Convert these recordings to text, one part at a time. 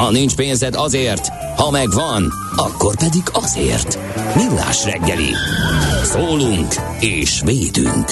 Ha nincs pénzed azért, ha megvan, akkor pedig azért. Millás reggeli. Szólunk és védünk.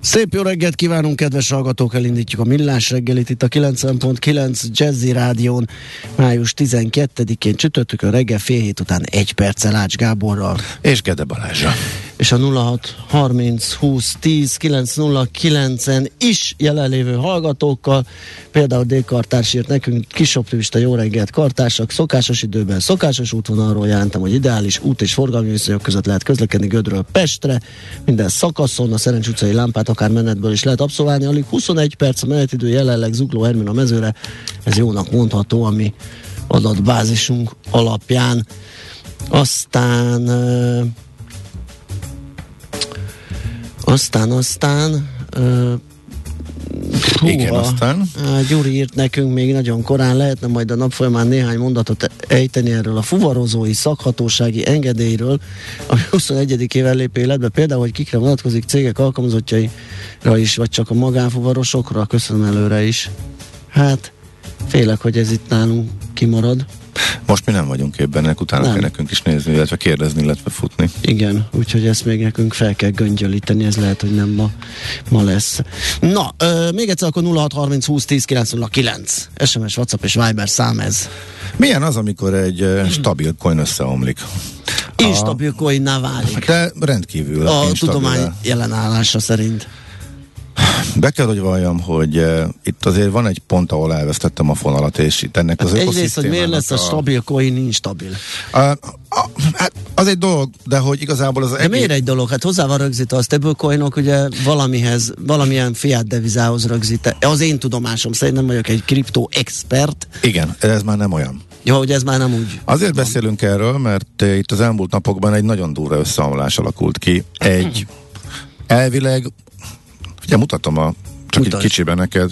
Szép jó reggelt kívánunk, kedves hallgatók! Elindítjuk a Millás reggelit itt a 90.9 Jazzy Rádión május 12-én csütörtökön reggel fél hét után egy perccel Ács Gáborral. És Gede Balázsa. És a 06 30 20 10 909-en is jelenlévő hallgatókkal, például D. Kartárs írt nekünk, kis optimista jó reggelt kartársak, szokásos időben, szokásos útvonalról jelentem, hogy ideális út és forgalmi viszonyok között lehet közlekedni Gödről Pestre, minden szakaszon, a Szerencs utcai lámpát akár menetből is lehet abszolválni, alig 21 perc a menetidő jelenleg Zugló Ermin a mezőre, ez jónak mondható, ami adatbázisunk alapján. Aztán aztán, aztán uh, Húha, Igen, aztán. Gyuri írt nekünk még nagyon korán, lehetne majd a nap folyamán néhány mondatot ejteni erről a fuvarozói szakhatósági engedélyről, ami 21. éven lép életbe, például, hogy kikre vonatkozik cégek alkalmazottjaira is, vagy csak a magánfuvarosokra, köszönöm előre is. Hát, félek, hogy ez itt nálunk kimarad. Most mi nem vagyunk képben, ennek utána nem. kell nekünk is nézni, illetve kérdezni, illetve futni. Igen, úgyhogy ezt még nekünk fel kell göngyölíteni, ez lehet, hogy nem ma, ma lesz. Na, ö, még egyszer akkor 0630 20 10 909. SMS, WhatsApp és Viber szám ez. Milyen az, amikor egy stabil coin összeomlik? Instabil coinná válik. De rendkívül. A tudomány jelenállása szerint. Be kell, hogy valljam, hogy uh, itt azért van egy pont, ahol elvesztettem a fonalat, és itt ennek az hát Egyrészt, hogy miért lesz a, a stabil coin, nincs stabil. Uh, uh, hát az egy dolog, de hogy igazából az De egész... miért egy dolog? Hát hozzá van rögzítve a stablecoinok, ugye valamihez, valamilyen fiat devizához rögzít. Az én tudomásom szerint nem vagyok egy kriptó expert. Igen, ez már nem olyan. Jó, hogy ez már nem úgy. Azért van. beszélünk erről, mert itt az elmúlt napokban egy nagyon durva összeomlás alakult ki. Egy elvileg Ugye mutatom a, csak Mutasd. egy kicsiben neked.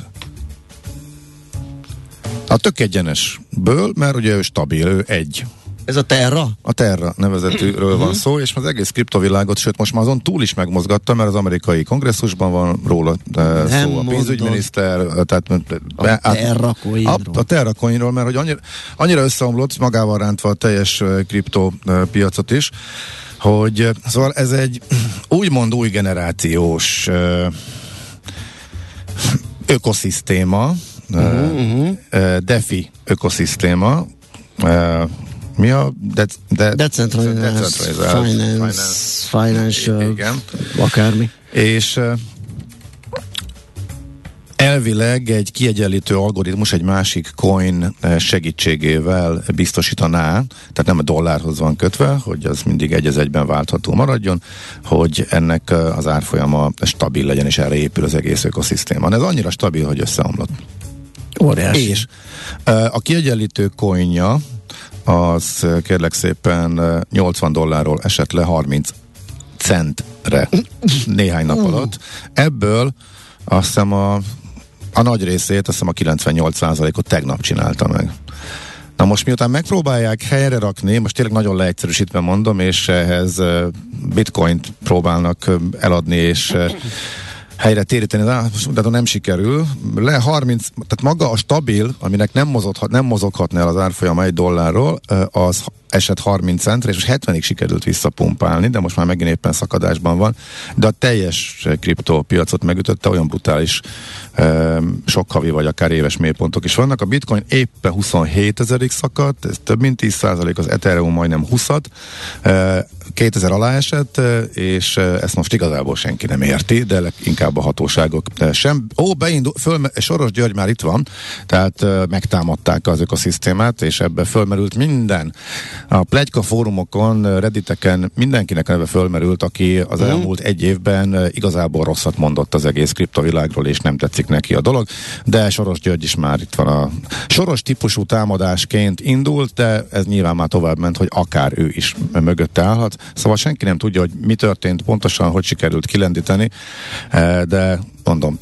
A tök egyenesből, mert ugye ő stabil, ő egy. Ez a Terra? A Terra nevezetűről van mhm. szó, és az egész kriptovilágot, sőt most már azon túl is megmozgatta, mert az amerikai kongresszusban van róla e, szó, a pénzügyminiszter, tehát a be, Terra a, a Terra coinról, mert hogy annyira, annyira összeomlott, magával rántva a teljes kriptopiacot is, hogy szóval ez egy úgymond új generációs ökoszisztéma, uh-huh, uh-huh. DeFi ökoszisztéma, mi a de, de, Decentralized, Decentralized Finance, finance, Financial, igen. akármi. És elvileg egy kiegyenlítő algoritmus egy másik coin segítségével biztosítaná, tehát nem a dollárhoz van kötve, hogy az mindig egy egyben váltható maradjon, hogy ennek az árfolyama stabil legyen, és erre épül az egész ökoszisztéma. Ez annyira stabil, hogy összeomlott. Óriási. És a kiegyenlítő coinja az kérlek szépen 80 dollárról esett le 30 centre néhány nap alatt. Ebből azt hiszem a a nagy részét, azt hiszem a 98%-ot tegnap csinálta meg. Na most miután megpróbálják helyre rakni, most tényleg nagyon leegyszerűsítve mondom, és ehhez bitcoint próbálnak eladni, és helyre téríteni, de nem sikerül. Le 30, tehát maga a stabil, aminek nem, mozoghat, nem mozoghatna el az árfolyam egy dollárról, az esett 30 centre, és 70-ig sikerült visszapumpálni, de most már megint éppen szakadásban van. De a teljes kriptópiacot megütötte, olyan brutális e, sok havi vagy akár éves mélypontok is vannak. A bitcoin éppen 27 ezerig szakadt, ez több mint 10 az Ethereum majdnem 20-at, e, 2000 alá esett, és ezt most igazából senki nem érti, de inkább a hatóságok sem. Ó, beindul, föl, Soros György már itt van, tehát megtámadták az ökoszisztémát, és ebbe fölmerült minden. A plegyka fórumokon, redditeken mindenkinek neve fölmerült, aki az uh-huh. elmúlt egy évben igazából rosszat mondott az egész kriptovilágról, és nem tetszik neki a dolog, de Soros György is már itt van a Soros típusú támadásként indult, de ez nyilván már tovább ment, hogy akár ő is mögötte állhat. Szóval senki nem tudja, hogy mi történt pontosan, hogy sikerült kilendíteni, de mondom,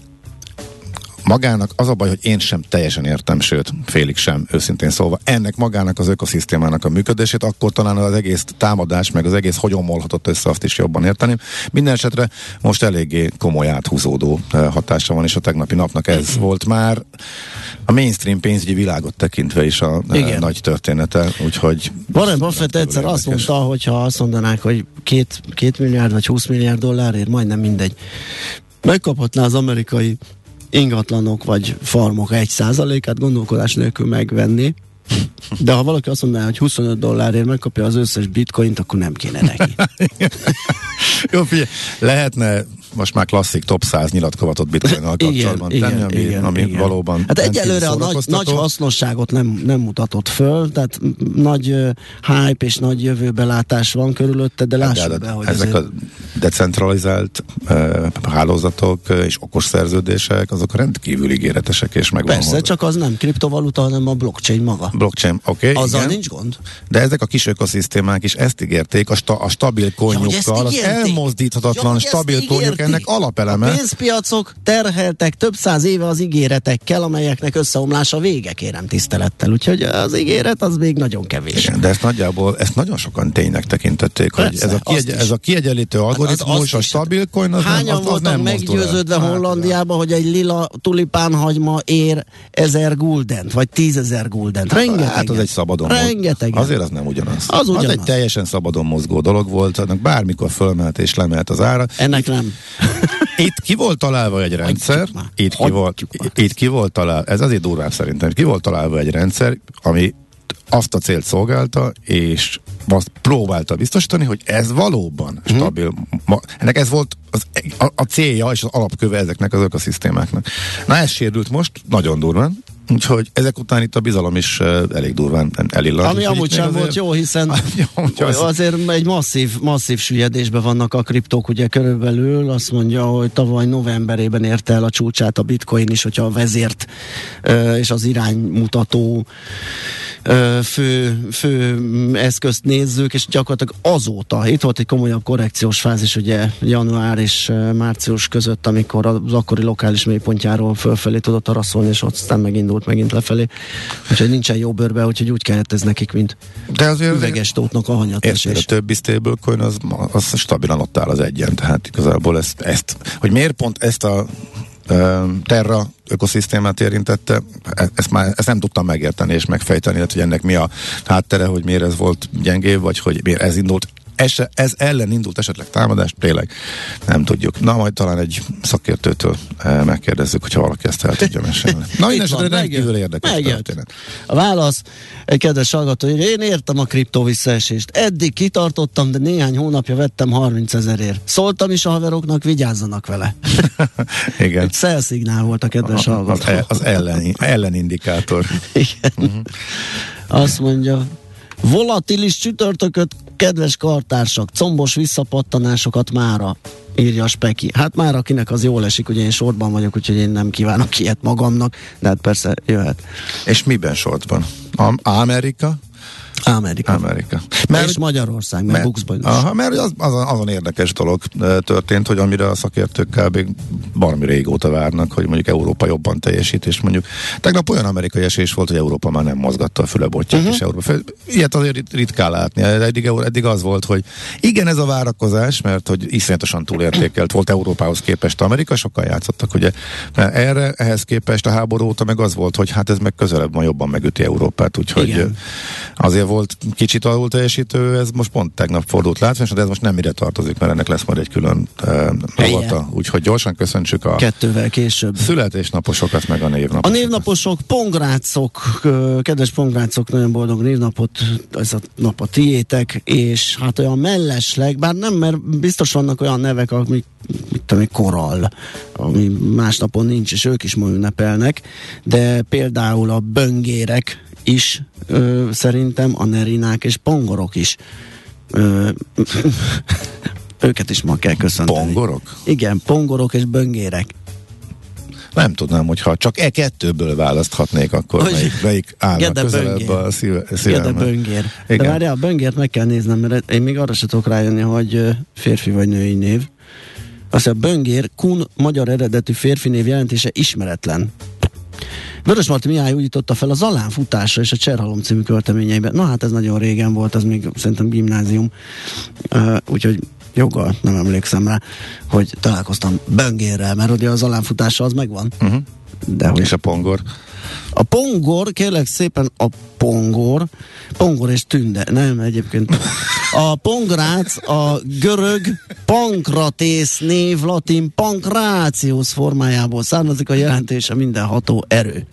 magának az a baj, hogy én sem teljesen értem, sőt, félig sem, őszintén szólva, ennek magának az ökoszisztémának a működését, akkor talán az egész támadás, meg az egész hogy omolhatott össze, azt is jobban érteni. Minden esetre most eléggé komoly áthúzódó eh, hatása van, és a tegnapi napnak ez volt már a mainstream pénzügyi világot tekintve is a eh, Igen. nagy története, úgyhogy... Warren Buffett egyszer azt mondta, hogyha azt mondanák, hogy két, két milliárd vagy 20 milliárd dollárért, majdnem mindegy, megkaphatná az amerikai ingatlanok vagy farmok egy százalékát gondolkodás nélkül megvenni, de ha valaki azt mondaná, hogy 25 dollárért megkapja az összes bitcoint, akkor nem kéne neki. Jó, figyelj, lehetne most már klasszik top 100 nyilatkozatot bitcoinnal kapcsolatban igen, tenni, ami, igen, ami igen. valóban Hát egyelőre a nagy, nagy hasznosságot nem, nem mutatott föl, tehát nagy uh, hype és nagy jövőbelátás van körülötte, de lássuk de, de be, hogy ezek azért... a decentralizált uh, hálózatok uh, és okos szerződések, azok rendkívül ígéretesek és megvan. Persze, hol... csak az nem kriptovaluta, hanem a blockchain maga. Blockchain, oké. Okay, Azzal igen. nincs gond. De ezek a kis ökoszisztémák is ezt ígérték, a, sta, a stabil konyukkal, ja, az elmozdíthatatlan ja, stabil konyuk ennek alapeleme. A pénzpiacok terheltek több száz éve az ígéretekkel, amelyeknek összeomlása vége, kérem tisztelettel. Úgyhogy az ígéret az még nagyon kevés. Igen, de ezt nagyjából, ezt nagyon sokan ténynek tekintették, Persze, hogy ez a, kiegy, ez a kiegyenlítő hát algoritmus, a stabil coin, az Hányan nem, az, voltak nem meggyőződve hát, Hollandiában, hogy egy lila tulipánhagyma ér ezer guldent, vagy tízezer guldent. Rengeteg. Hát az egy szabadon Rengeteg. Azért az nem ugyanaz. Az, ugyanaz. az egy teljesen szabadon mozgó dolog volt, annak bármikor fölmehet és lemehet az ára. Ennek nem. Itt ki volt találva egy rendszer, itt ki, volt, itt ki volt találva, ez azért durvább szerintem, ki volt találva egy rendszer, ami azt a célt szolgálta, és azt próbálta biztosítani, hogy ez valóban mm. stabil. Ma, ennek ez volt az, a, a célja és az alapköve ezeknek az ökoszisztémáknak. Na ez sérült most, nagyon durván, Úgyhogy ezek után itt a bizalom is elég durván elillant. Ami amúgy sem volt jó, hiszen az... azért egy masszív, masszív süllyedésben vannak a kriptók, ugye körülbelül azt mondja, hogy tavaly novemberében érte el a csúcsát a bitcoin is, hogyha a vezért és az iránymutató fő, fő eszközt nézzük, és gyakorlatilag azóta, itt volt egy komolyabb korrekciós fázis, ugye január és március között, amikor az akkori lokális mélypontjáról fölfelé tudott araszolni, és ott aztán megindult indult megint lefelé. Úgyhogy nincsen jó bőrbe, úgyhogy úgy kellett ez nekik, mint De azért üveges tótnak a hanyatesés. A többi stablecoin az, az stabilan ott áll az egyen, tehát igazából ezt, ezt hogy miért pont ezt a Terra ökoszisztémát érintette, e, ezt már ezt nem tudtam megérteni és megfejteni, hogy ennek mi a háttere, hogy miért ez volt gyengébb, vagy hogy miért ez indult ez, ez ellen indult esetleg támadás, tényleg nem tudjuk. Na, majd talán egy szakértőtől eh, megkérdezzük, hogyha valaki ezt el tudja mesélni. Na, minden esetre rendkívül érdekes történet. A válasz, egy kedves hallgató, hogy én értem a kriptó visszaesést. Eddig kitartottam, de néhány hónapja vettem 30 ezerért. Szóltam is a haveroknak, vigyázzanak vele. Igen. Egy szelszignál volt a kedves hallgató. Az, az ellen, ellenindikátor. Igen. Uh-huh. Azt mondja, volatilis csütörtököt Kedves kartársak, combos visszapattanásokat mára, írja a Speki. Hát már akinek az jól esik, ugye én sortban vagyok, úgyhogy én nem kívánok ilyet magamnak, de hát persze jöhet. És miben sortban? Am- Amerika? Amerika. Amerika. Mert, és Magyarország, mert, mert Buxban is. Aha, mert az, azon, azon érdekes dolog történt, hogy amire a szakértők kb. valami régóta várnak, hogy mondjuk Európa jobban teljesít, és mondjuk tegnap olyan amerikai esés volt, hogy Európa már nem mozgatta a fülebotját, uh-huh. és Európa. Ilyet azért ritkán látni. Eddig, eddig az volt, hogy igen, ez a várakozás, mert hogy iszonyatosan túlértékelt volt Európához képest Amerika, sokkal játszottak, ugye. Mert erre, ehhez képest a háború óta meg az volt, hogy hát ez meg közelebb ma jobban megüti Európát, úgyhogy igen. azért volt kicsit alul teljesítő, ez most pont tegnap fordult látványos, de ez most nem mire tartozik, mert ennek lesz majd egy külön rovata. Úgyhogy gyorsan köszöntsük a kettővel később születésnaposokat, meg a névnaposokat. A névnaposok, pongrácok, kedves pongrácok, nagyon boldog névnapot, ez a nap a tiétek, és hát olyan mellesleg, bár nem, mert biztos vannak olyan nevek, amik mit tudom, korall, ami másnapon nincs, és ők is ma ünnepelnek, de például a böngérek is ö, szerintem, a nerinák és pongorok is. Ö, őket is ma kell köszönteni. Pongorok? Igen, pongorok és böngérek. Nem tudnám, hogyha csak e kettőből választhatnék, akkor hogy melyik, melyik állna közelebb böngér. a szíve, szívembe. böngér. Igen. De várjál, a böngért meg kell néznem, mert én még arra se tudok rájönni, hogy férfi vagy női név. Azt a böngér, kun magyar eredetű férfi név jelentése ismeretlen. Vörös Marti Mihály újította fel a Zalán futásra és a Cserhalom című költeményeiben. Na hát ez nagyon régen volt, az még szerintem gimnázium. Uh, úgyhogy joggal nem emlékszem rá, hogy találkoztam Böngérrel, mert ugye az alánfutása az megvan. Uh-huh. De hogy... És a pongor? A pongor, kérlek szépen a pongor, pongor és tünde, nem egyébként. A pongrác a görög pankratész név latin pankrációs formájából származik a jelentése mindenható erő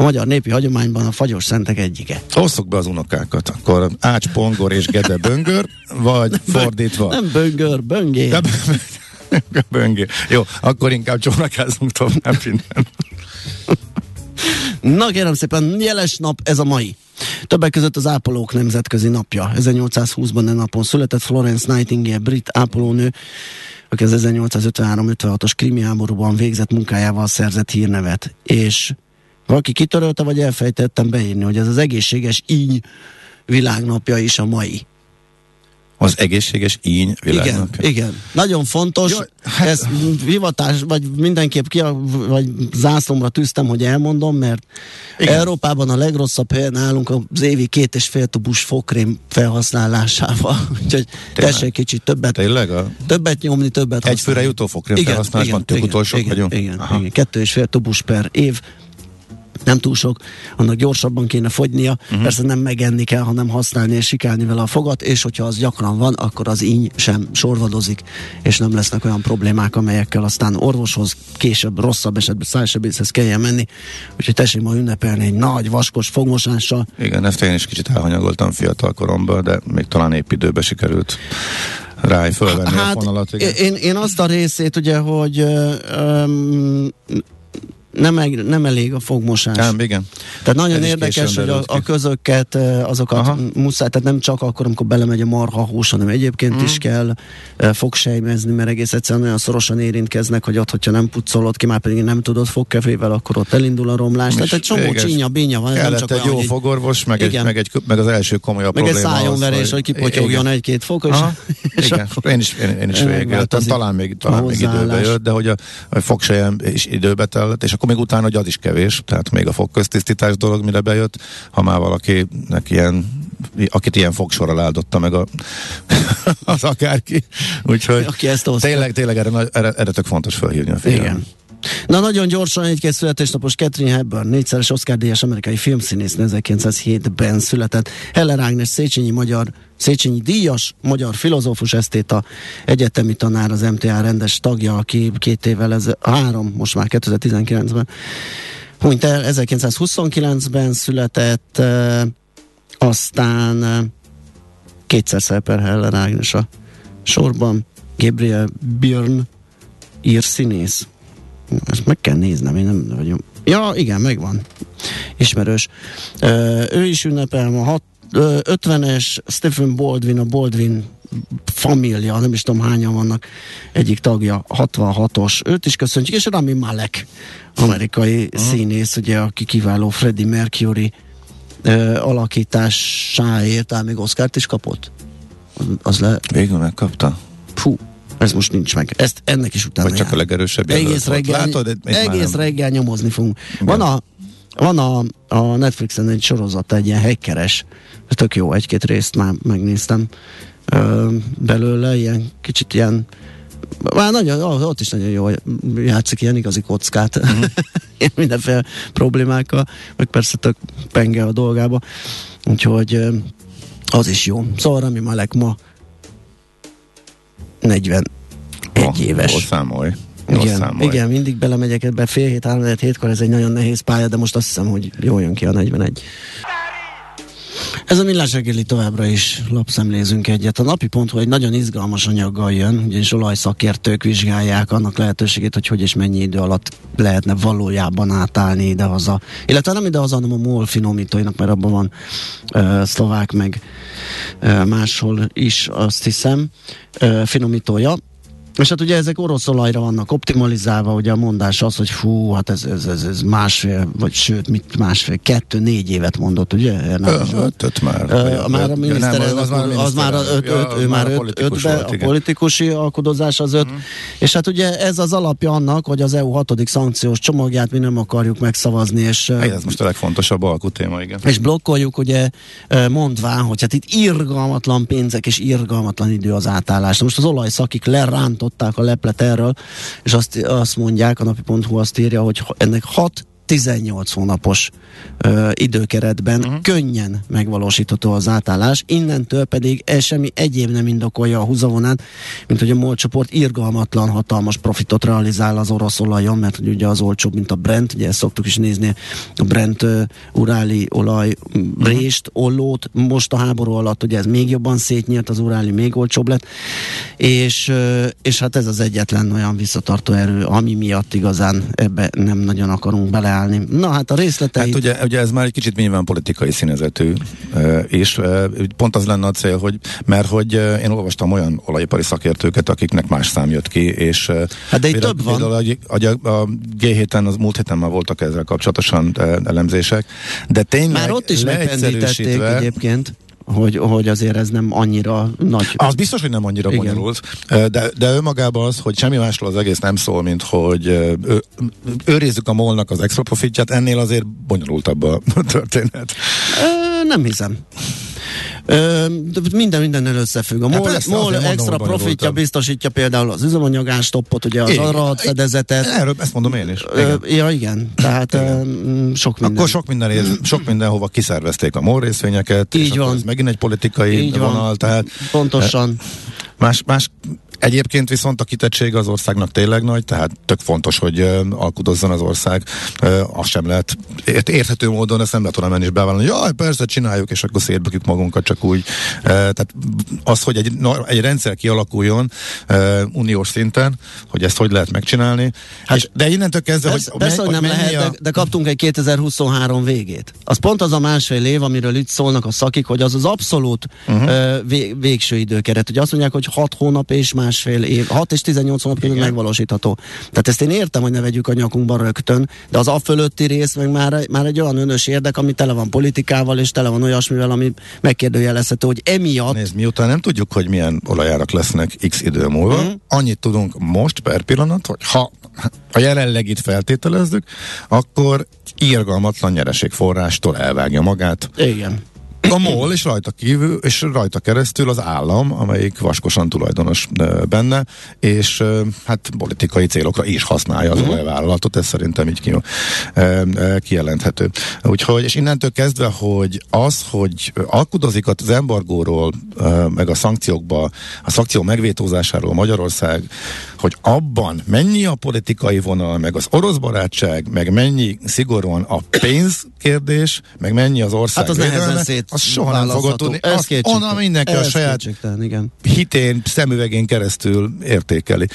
a magyar népi hagyományban a fagyos szentek egyike. Hosszuk be az unokákat, akkor Ács Pongor és Gede Böngör, vagy nem, fordítva? Nem Böngör, Böngér. böngér. Jó, akkor inkább csónakázunk tovább innen. Na kérem szépen, jeles nap ez a mai. Többek között az ápolók nemzetközi napja. 1820-ban a napon született Florence Nightingale, brit ápolónő, aki az 1853-56-os krimi háborúban végzett munkájával szerzett hírnevet. És valaki kitörölte, vagy elfejtettem beírni, hogy ez az egészséges íny világnapja is a mai. Az egészséges íny világnapja. Igen, igen. Nagyon fontos. Jaj, hát... Ez hivatás, vagy mindenképp ki, vagy zászlomra tűztem, hogy elmondom, mert igen. Európában a legrosszabb helyen állunk az évi két és fél tubus fokrém felhasználásával. Úgyhogy tessék kicsit többet. Tényleg? A... Többet nyomni, többet Egy főre jutó fokrém igen, felhasználásban tök utolsók igen, vagyunk? Igen, igen, kettő és fél tubus per év nem túl sok, annak gyorsabban kéne fogynia, uh-huh. persze nem megenni kell, hanem használni és sikálni vele a fogat, és hogyha az gyakran van, akkor az íny sem sorvadozik, és nem lesznek olyan problémák, amelyekkel aztán orvoshoz később, rosszabb esetben szájsebészhez kelljen menni, úgyhogy tessék ma ünnepelni egy nagy, vaskos fogmosással. Igen, ezt én is kicsit elhanyagoltam fiatal koromban, de még talán épp időbe sikerült rá fölvenni hát, a fonalat. Igen. Én, én azt a részét ugye, hogy um, nem, nem elég a fogmosás. Nem, igen. Tehát nagyon Ez érdekes, hogy a, a közöket, azokat Aha. muszáj, tehát nem csak akkor, amikor belemegy a marha hús, hanem egyébként mm. is kell fogsejmezni, mert egész egyszerűen olyan szorosan érintkeznek, hogy ott, hogyha nem pucolod ki, már pedig nem tudod fogkefével, akkor ott elindul a romlás. Tehát egy csomó csínya, bínya van. Kellett nem csak egy olyan, jó fogorvos, meg, egy, meg, egy, meg az első komolyabb meg probléma. Meg egy szájonverés, hogy kipotyogjon egy-két fog. És, igen, én is, én, én is végigéltem, talán még, talán még időbe jött, de hogy a, a fogsejem is időbe tellett, és akkor még utána, hogy az is kevés, tehát még a fogköztisztítás dolog mire bejött, ha már valakinek ilyen akit ilyen fogsorral áldotta meg a, az akárki. Úgyhogy Aki ezt tényleg, tényleg erre, erre, erre tök fontos felhívni a figyelmet. Igen. Na nagyon gyorsan egy-két születésnapos Catherine Hepburn, négyszeres Oscar-díjas amerikai filmszínész 1907-ben született. Heller Ágnes Széchenyi magyar, Széchenyi díjas, magyar filozófus, esztéta, egyetemi tanár, az MTA rendes tagja, aki két évvel ez, három, most már 2019-ben hunyt el, 1929-ben született, aztán e, kétszer szerepel Heller Ágnes a sorban, Gabriel Byrne ír színész, ezt meg kell néznem, én nem vagyok. Ja, igen, megvan. Ismerős. Ö, ő is ünnepel ma hat, ö, 50-es Stephen Baldwin, a Baldwin família, nem is tudom hányan vannak, egyik tagja 66-os, őt is köszönjük, és Rami Malek, amerikai uh-huh. színész, ugye, aki kiváló Freddie Mercury ö, alakításáért talán még Oszkárt is kapott? Az le... Végül megkapta? Fú, ez most nincs meg. Ezt ennek is utána Vagy csak jár. a legerősebb Egész reggel, Látod, egész nem- reggel nyomozni fogunk. Van a, van a, a Netflixen egy sorozat, egy ilyen hackeres, tök jó, egy-két részt már megnéztem ö, belőle, ilyen kicsit ilyen már nagyon, ott is nagyon jól játszik ilyen igazi kockát, uh-huh. mindenféle problémákkal, meg persze tök penge a dolgába, úgyhogy az is jó. Szóval Rami Malek ma 41 Oh, éves. Jól számolj. Jól Igen, számolj. igen, mindig belemegyek ebbe fél hét, három hét, hétkor, ez egy nagyon nehéz pálya, de most azt hiszem, hogy jól jön ki a 41. Ez a millás reggeli továbbra is lapszemlézünk egyet. A napi pont, hogy nagyon izgalmas anyaggal jön, ugyanis olajszakértők vizsgálják annak lehetőségét, hogy hogy és mennyi idő alatt lehetne valójában átállni idehaza. Illetve nem idehaza, hanem a MOL finomítóinak, mert abban van uh, szlovák, meg uh, máshol is, azt hiszem, uh, finomítója. És hát ugye ezek orosz olajra vannak optimalizálva, ugye a mondás az, hogy fú, hát ez, ez, ez, ez másfél, vagy sőt, mit másfél, kettő-négy évet mondott, ugye? Ötöt már. Ö, már a miniszterelnök, az az már öt, öt, ő már öt, ötbe, a politikusi alkudozás az öt, és hát ugye ez az alapja annak, hogy az EU hatodik szankciós csomagját mi nem akarjuk megszavazni, és Igen, Ez most a legfontosabb alkutéma, igen. és blokkoljuk, ugye mondván, hogy hát itt irgalmatlan pénzek és irgalmatlan idő az átállás. Most az olajszakik lerántották a leplet erről, és azt, azt mondják, a napi.hu azt írja, hogy ennek 6 18 hónapos ö, időkeretben uh-huh. könnyen megvalósítható az átállás, innentől pedig ez semmi egyéb nem indokolja a húzavonát, mint hogy a MOL csoport irgalmatlan, hatalmas profitot realizál az orosz olajon, mert hogy ugye az olcsóbb, mint a Brent, ugye ezt szoktuk is nézni, a Brent ö, uráli olaj uh-huh. rést, ollót, most a háború alatt ugye ez még jobban szétnyílt, az uráli még olcsóbb lett, és, ö, és hát ez az egyetlen olyan visszatartó erő, ami miatt igazán ebbe nem nagyon akarunk beleállni. Na hát a részleteit... Hát ugye, ugye ez már egy kicsit nyilván politikai színezetű, és pont az lenne a cél, hogy mert hogy én olvastam olyan olajipari szakértőket, akiknek más szám jött ki, és Hát de itt több van. a, a, a G7-en, az múlt héten már voltak ezzel kapcsolatosan elemzések, de tényleg Már ott is megpendítették egyébként, hogy, hogy azért ez nem annyira nagy. Az biztos, hogy nem annyira Igen. bonyolult, de, de önmagában az, hogy semmi másról az egész nem szól, mint hogy ö, őrizzük a molnak az extra profitját, ennél azért bonyolultabb a történet. Ö, nem hiszem. Minden mindennel összefügg. A Hát MOL, persze, MOL extra profitja bonyolultabb. biztosítja például az üzemanyagánstoppot, ugye az Igen. arat fedezetet. Erről ezt mondom én is. Igen. ja, igen. Tehát mm, sok minden. Akkor sok, minden, ér- sok mindenhova kiszervezték a MOL részvényeket, Így van. ez megint egy politikai Így van. vonal, tehát Pontosan. Más, más Egyébként viszont a kitettség az országnak tényleg nagy, tehát tök fontos, hogy alkudozzon az ország. Azt sem lehet ért, érthető módon, ezt nem lehet oda menni és bevállalni, hogy jaj, persze csináljuk, és akkor szétbökjük magunkat csak úgy. Tehát az, hogy egy, egy rendszer kialakuljon uniós szinten, hogy ezt hogy lehet megcsinálni. Hát, és, de innentől kezdve, Persze, hogy, persze, hogy nem mennyi lehet, a- de, de kaptunk egy 2023 végét. Az pont az a másfél év, amiről itt szólnak a szakik, hogy az az abszolút Mhm. uh-huh. vé, végső időkeret. Ugye azt mondják, hogy 6 hónap és másfél év, 6 és 18 hónap között megvalósítható. Tehát ezt én értem, hogy ne vegyük a nyakunkba rögtön, de az a fölötti rész meg már, már egy olyan önös érdek, ami tele van politikával, és tele van olyasmivel, ami megkérdőjelezhető, hogy emiatt Nézd, miután nem tudjuk, hogy milyen olajárak lesznek x idő múlva, mm. annyit tudunk most per pillanat, hogy ha a jelenlegit feltételezzük, akkor írgalmatlan nyereségforrástól elvágja magát igen. A MOL, és rajta kívül, és rajta keresztül az állam, amelyik vaskosan tulajdonos benne, és hát politikai célokra is használja az olajvállalatot, ez szerintem így ki, kijelenthető. Úgyhogy, és innentől kezdve, hogy az, hogy alkudozik az embargóról, meg a szankciókba, a szankció megvétózásáról Magyarország, hogy abban mennyi a politikai vonal, meg az orosz barátság, meg mennyi szigorúan a pénzkérdés, meg mennyi az ország Hát az védelme, szét azt soha nem fogod tudni. Ez onnan mindenki a saját igen. hitén, szemüvegén keresztül értékeli.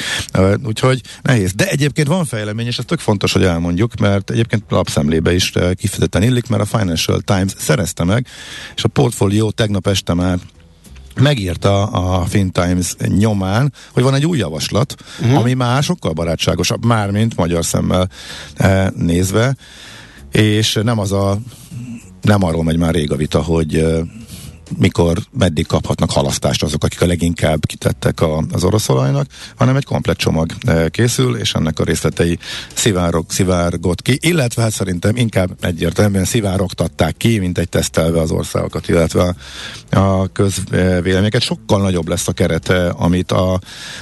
Úgyhogy nehéz. De egyébként van fejlemény, és ez tök fontos, hogy elmondjuk, mert egyébként lapszemlébe is kifejezetten illik, mert a Financial Times szerezte meg, és a portfólió tegnap este már megírta a Fin Times nyomán, hogy van egy új javaslat, uh-huh. ami már sokkal barátságosabb, mármint magyar szemmel eh, nézve, és nem az a nem arról megy már rég a vita, hogy ö, mikor, meddig kaphatnak halasztást azok, akik a leginkább kitettek a, az oroszolajnak, hanem egy komplet csomag e, készül, és ennek a részletei szivárok, szivárgott ki, illetve hát szerintem inkább egyértelműen szivárogtatták ki, mint egy tesztelve az országokat, illetve a, közvéleményeket. Sokkal nagyobb lesz a kerete, amit a,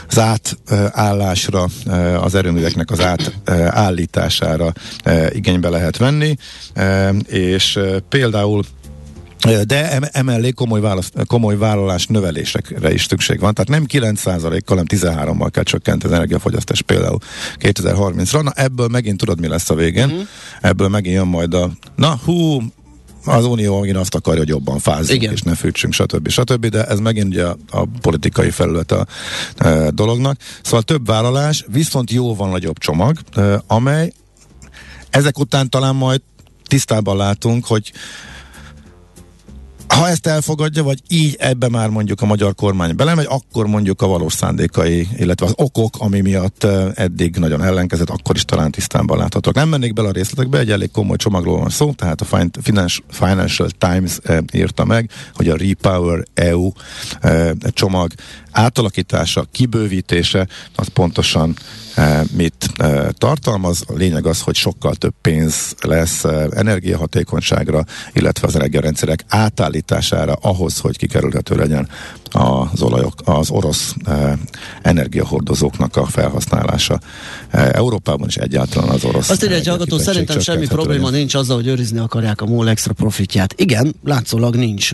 az átállásra, e, az erőműveknek az átállítására igénybe lehet venni, és például de em- emellé komoly, válasz, komoly vállalás növelésekre is szükség van. Tehát nem 9%-kal, hanem 13-mal kell csökkenteni az energiafogyasztás például 2030-ra. Na ebből megint tudod, mi lesz a végén. Mm. Ebből megint jön majd a, na hú, az Unió megint azt akarja, hogy jobban fázzunk, Igen. és ne fűtsünk, stb. stb. De ez megint ugye a, a politikai felület a e, dolognak. Szóval több vállalás, viszont jó van nagyobb csomag, e, amely ezek után talán majd tisztában látunk, hogy ha ezt elfogadja, vagy így ebbe már mondjuk a magyar kormány belemegy, akkor mondjuk a valós szándékai, illetve az okok, ami miatt eddig nagyon ellenkezett, akkor is talán tisztában láthatók. Nem mennék bele a részletekbe, egy elég komoly csomagról van szó, tehát a Financial Times írta meg, hogy a Repower EU csomag átalakítása, kibővítése, az pontosan mit eh, tartalmaz. A lényeg az, hogy sokkal több pénz lesz eh, energiahatékonyságra, illetve az energiarendszerek átállítására ahhoz, hogy kikerülhető legyen az olajok, az orosz eh, energiahordozóknak a felhasználása eh, Európában is egyáltalán az orosz. Azt írja egy hallgató, szerintem semmi probléma legyen. nincs azzal, hogy őrizni akarják a MOL extra profitját. Igen, látszólag nincs.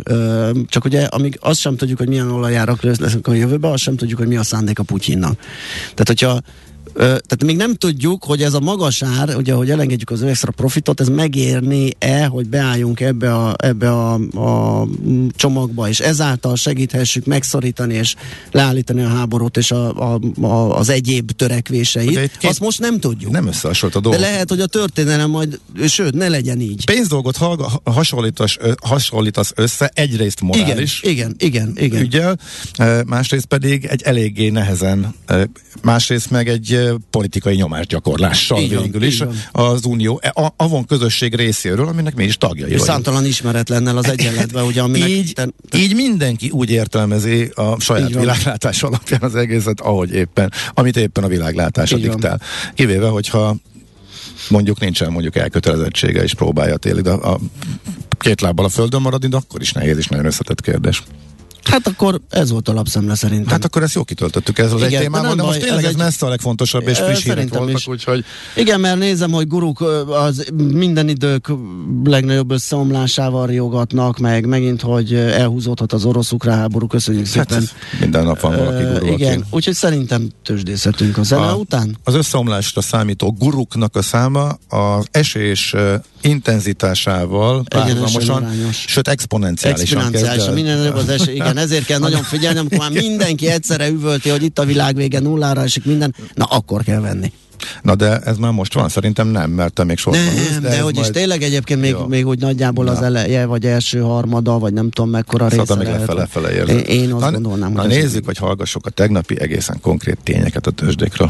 Csak ugye, amíg azt sem tudjuk, hogy milyen olajárak lesznek a jövőben, azt sem tudjuk, hogy mi a szándék a Putyinnak. Tehát, hogyha tehát még nem tudjuk, hogy ez a magas ár, ugye, hogy elengedjük az extra profitot, ez megérni-e, hogy beálljunk ebbe a, ebbe a, a csomagba, és ezáltal segíthessük megszorítani és leállítani a háborút és a, a, a, az egyéb törekvéseit. Ugye két- Azt most nem tudjuk. Nem összehasonlít a De dolgok. lehet, hogy a történelem majd, sőt, ne legyen így. Pénzdolgot hallga- hasonlítasz, hasonlítasz össze, egyrészt Igen, morális igen, igen, igen. ügyel, eh, másrészt pedig egy eléggé nehezen, eh, másrészt meg egy eh, politikai nyomásgyakorlással Így van, végül is van. az Unió, e, a, avon közösség részéről, aminek mi is tagjai vagyunk. számtalan ismeretlennel az egyenletben, ugye, aminek... Így, te, így mindenki úgy értelmezi a saját van. világlátás alapján az egészet, ahogy éppen, amit éppen a világlátása Így van. diktál. Kivéve, hogyha mondjuk nincsen mondjuk elkötelezettsége és próbálja tényleg de a két lábbal a földön maradni, de akkor is nehéz és nagyon összetett kérdés. Hát akkor ez volt a lapszemle szerintem. Hát akkor ezt jó kitöltöttük ezzel az egy Igen, de de most tényleg ez ez, egy- messze a legfontosabb, és friss hírek voltak, is. úgyhogy Igen, mert nézem, hogy guruk az minden idők legnagyobb összeomlásával riogatnak, meg megint, hogy elhúzódhat az orosz-ukrán háború, köszönjük hát szépen. minden nap van valaki Ö, guru, igen, aki- úgyhogy szerintem tőzsdészetünk a zene A- után. Az összeomlásra számító guruknak a száma az esés intenzitásával párhuzamosan, sőt exponenciálisan Exponenciálisan, minden előbb az esély. Igen, ezért kell nagyon figyelni, amikor már mindenki egyszerre üvölti, hogy itt a világ vége nullára esik minden, na akkor kell venni. Na de ez már most van, szerintem nem, mert te még ülsz, Nem, de, ez hogy is majd- tényleg egyébként még, még úgy nagyjából az Na. eleje, vagy első harmada, vagy nem tudom mekkora Szóval része. még lehet. lefele fele én, érzed. én azt na, gondolnám, Na hogy ez- nézzük, hogy hallgassuk a tegnapi egészen konkrét tényeket a tőzsdékről.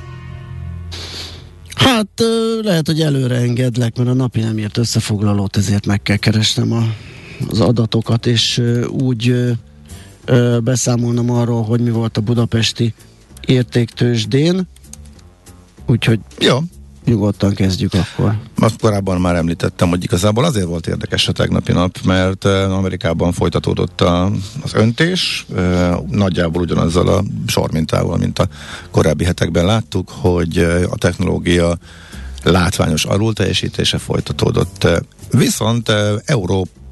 Hát lehet, hogy előre engedlek, mert a napi nem írt összefoglalót, ezért meg kell keresnem a, az adatokat, és úgy beszámolnom arról, hogy mi volt a budapesti értéktősdén. Úgyhogy Jó, nyugodtan kezdjük akkor. Azt korábban már említettem, hogy igazából azért volt érdekes a tegnapi nap, mert eh, Amerikában folytatódott a, az öntés, eh, nagyjából ugyanazzal a sormintával, mint a korábbi hetekben láttuk, hogy eh, a technológia látványos alulteljesítése folytatódott. Viszont eh,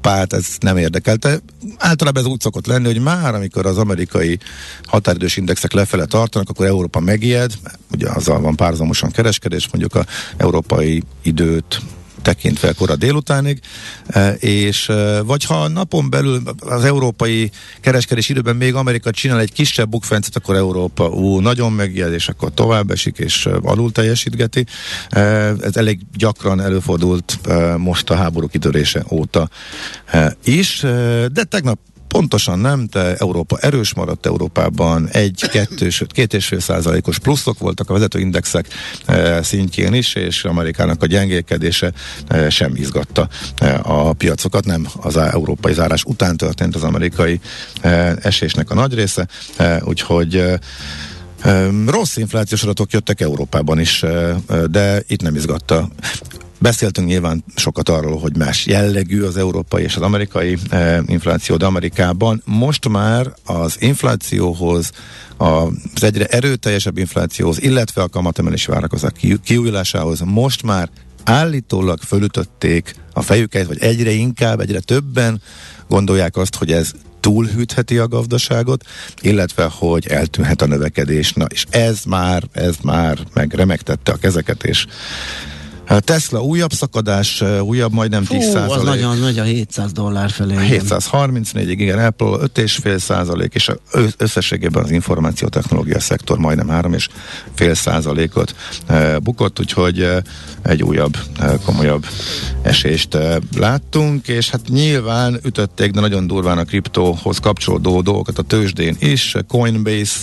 Európát ez nem érdekelte. Általában ez úgy szokott lenni, hogy már amikor az amerikai határidős indexek lefele tartanak, akkor Európa megijed, ugye azzal van párhuzamosan kereskedés, mondjuk a európai időt tekintve kora délutánig, e, és e, vagy ha napon belül az európai kereskedés időben még Amerika csinál egy kisebb bukfencet, akkor Európa ú, nagyon megjel, és akkor tovább esik, és e, alul teljesítgeti. Ez elég gyakran előfordult most a háború kitörése óta is, de tegnap Pontosan nem, de Európa erős maradt Európában, egy, kettő, sőt két és fél százalékos pluszok voltak a vezetőindexek e, szintjén is, és Amerikának a gyengélkedése e, sem izgatta e, a piacokat, nem az európai zárás után történt az amerikai esésnek a nagy része, úgyhogy Rossz inflációs adatok jöttek Európában is, de itt nem izgatta. Beszéltünk nyilván sokat arról, hogy más jellegű az európai és az amerikai e, infláció, de Amerikában most már az inflációhoz, az egyre erőteljesebb inflációhoz, illetve a kamatemelési várakozás kiújulásához most már állítólag fölütötték a fejüket, vagy egyre inkább, egyre többen gondolják azt, hogy ez túlhűtheti a gazdaságot, illetve hogy eltűnhet a növekedés. Na, és ez már, ez már meg remegtette a kezeket, és Tesla újabb szakadás, újabb majdnem Fú, 10 százalék. az nagyon nagy a 700 dollár felé. 734 igen, Apple 5,5 százalék, és összességében az információtechnológia szektor majdnem 3,5 százalékot bukott, úgyhogy egy újabb, komolyabb esést láttunk, és hát nyilván ütötték, de nagyon durván a kriptóhoz kapcsolódó dolgokat a tőzsdén is, Coinbase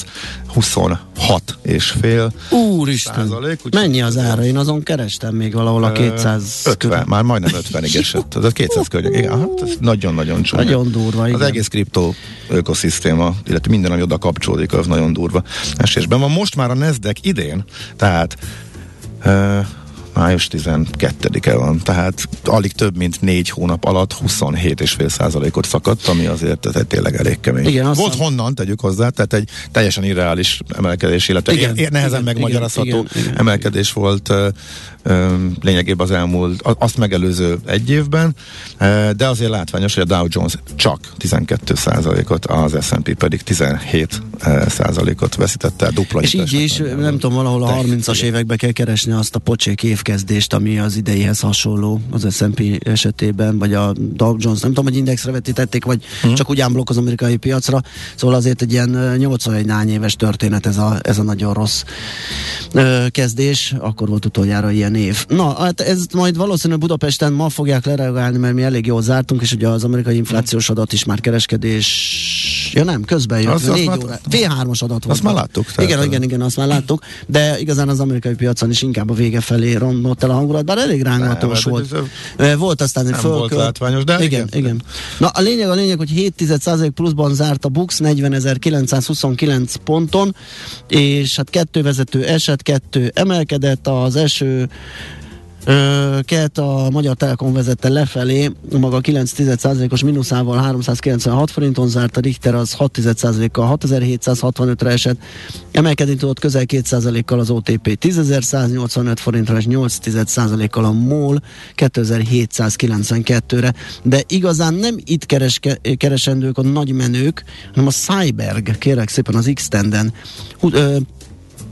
26 és fél Úristen, százalék, úgy mennyi az ára? Én azon kerestem még valahol a 200 50, körül. már majdnem 50-ig esett. Az a 200 környék. Igen, hát ez nagyon-nagyon csúnya. Nagyon durva, igen. Az egész kriptó ökoszisztéma, illetve minden, ami oda kapcsolódik, az nagyon durva esésben van. Most már a Nasdaq idén, tehát május 12-e van, tehát alig több mint négy hónap alatt 27,5 százalékot szakadt, ami azért egy tényleg elég kemény. Igen, Volt szám... honnan, tegyük hozzá, tehát egy teljesen irreális emelkedés, illetve igen, nehezen igen, megmagyarázható igen, igen, emelkedés igen. volt lényegében az elmúlt, azt megelőző egy évben, de azért látványos, hogy a Dow Jones csak 12% ot az S&P pedig 17 százalékot veszítette el, dupla És így is, nem tudom, valahol a 30-as évekbe kell keresni azt a pocsék évkezdést, ami az ideihez hasonló az S&P esetében, vagy a Dow Jones, nem tudom, hogy indexre vetítették, vagy hmm. csak úgy ámblok az amerikai piacra, szóval azért egy ilyen 81 nány éves történet ez a, ez a nagyon rossz ö, kezdés, akkor volt utoljára ilyen év. Na, hát ez majd valószínűleg Budapesten ma fogják lereagálni, mert mi elég jól zártunk, és ugye az amerikai inflációs adat is már kereskedés... Ja nem, közben jött, az, négy óra. V3-as adat volt. Azt már láttuk. Igen, igen, igen, azt már láttuk, de igazán az amerikai piacon is inkább a vége felé romlott el a hangulat, bár elég rángatós volt. Ez, volt aztán egy fölkölt. volt látványos, de igen, igen. igen. Na a lényeg a lényeg, hogy 7 pluszban zárt a Bux 40.929 ponton, és hát kettő vezető esett, kettő emelkedett, az eső Ket a Magyar Telekom vezette lefelé, maga 9,1%-os mínuszával 396 forinton zárt, a Richter az 6,1%-kal 6765-re esett, emelkedni tudott közel 2%-kal az OTP 10.185 forintra és 8,1%-kal a MOL 2792-re, de igazán nem itt kereske, keresendők a nagy menők, hanem a Cyberg, kérek szépen az X-Tenden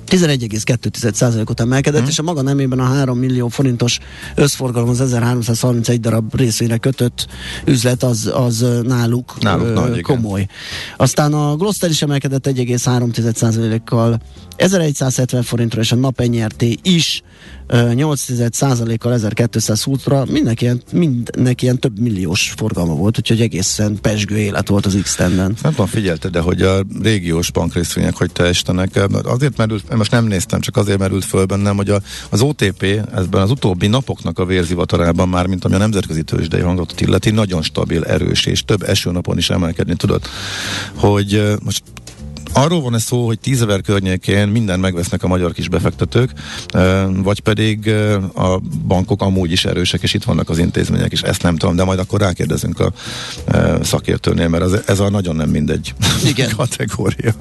11,2%-ot emelkedett, hmm. és a maga nemében a 3 millió forintos összforgalom az 1331 darab részére kötött üzlet, az, az náluk, náluk ö, nagy, komoly. Igen. Aztán a Gloster is emelkedett 1,3%-kal 1170 forintra, és a napenyerté is 8%-kal 1220-ra mindenki ilyen, mindenki ilyen több milliós forgalma volt, úgyhogy egészen pesgő élet volt az X-Tenden. Nem tudom, figyelte, de hogy a régiós bankrészvények hogy teljesítenek, azért merült, most nem néztem, csak azért merült föl bennem, hogy a, az OTP ezben az utóbbi napoknak a vérzivatarában már, mint ami a nemzetközi tőzsdei hangot illeti, nagyon stabil, erős, és több esőnapon is emelkedni tudott. Hogy most Arról van ez szó, hogy tízezer környékén minden megvesznek a magyar kis befektetők, vagy pedig a bankok amúgy is erősek, és itt vannak az intézmények, és ezt nem tudom, de majd akkor rákérdezünk a szakértőnél, mert ez, ez a nagyon nem mindegy Igen. kategória.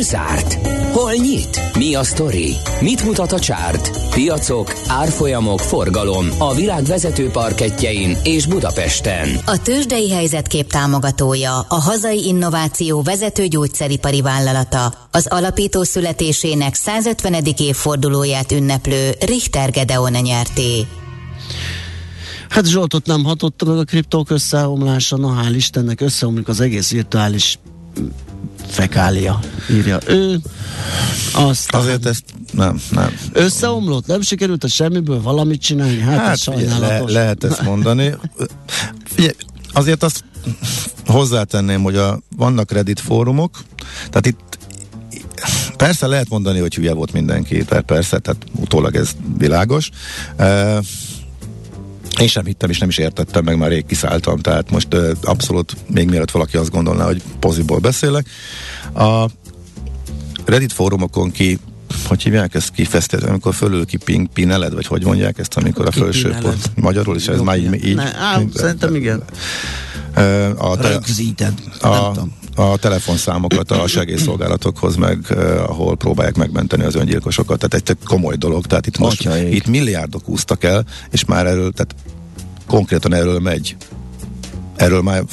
Hol zárt? Hol nyit? Mi a sztori? Mit mutat a csárt? Piacok, árfolyamok, forgalom a világ vezető parketjein és Budapesten. A tőzsdei helyzetkép támogatója, a hazai innováció vezető gyógyszeripari vállalata, az alapító születésének 150. évfordulóját ünneplő Richter Gedeon nyerté. Hát Zsoltot nem hatotta meg a kriptók összeomlása, na hál' Istennek összeomlik az egész virtuális fekália, írja ő. Aztán Azért ezt nem, nem. összeomlott, nem sikerült a semmiből valamit csinálni, hát, hát ez figyelj, le, sajnálatos. lehet ezt mondani. Figyelj, azért azt hozzátenném, hogy a, vannak Reddit fórumok, tehát itt persze lehet mondani, hogy hülye volt mindenki, tehát persze, tehát utólag ez világos. Uh, én sem hittem és nem is értettem meg, már rég kiszálltam, tehát most uh, abszolút még mielőtt valaki azt gondolná, hogy poziból beszélek. A Reddit fórumokon ki hogy hívják ezt kifesztett, amikor fölül kiping, pineled, vagy hogy mondják ezt, amikor a felső pont magyarul is, ez már így, így Ne, á, szerintem igen. A, te, Rögzíted. Nem a, tudom. a telefonszámokat a segélyszolgálatokhoz, meg uh, ahol próbálják megmenteni az öngyilkosokat. Tehát egy tök komoly dolog. Tehát itt most itt milliárdok úsztak el, és már erről, tehát konkrétan erről megy. Erről már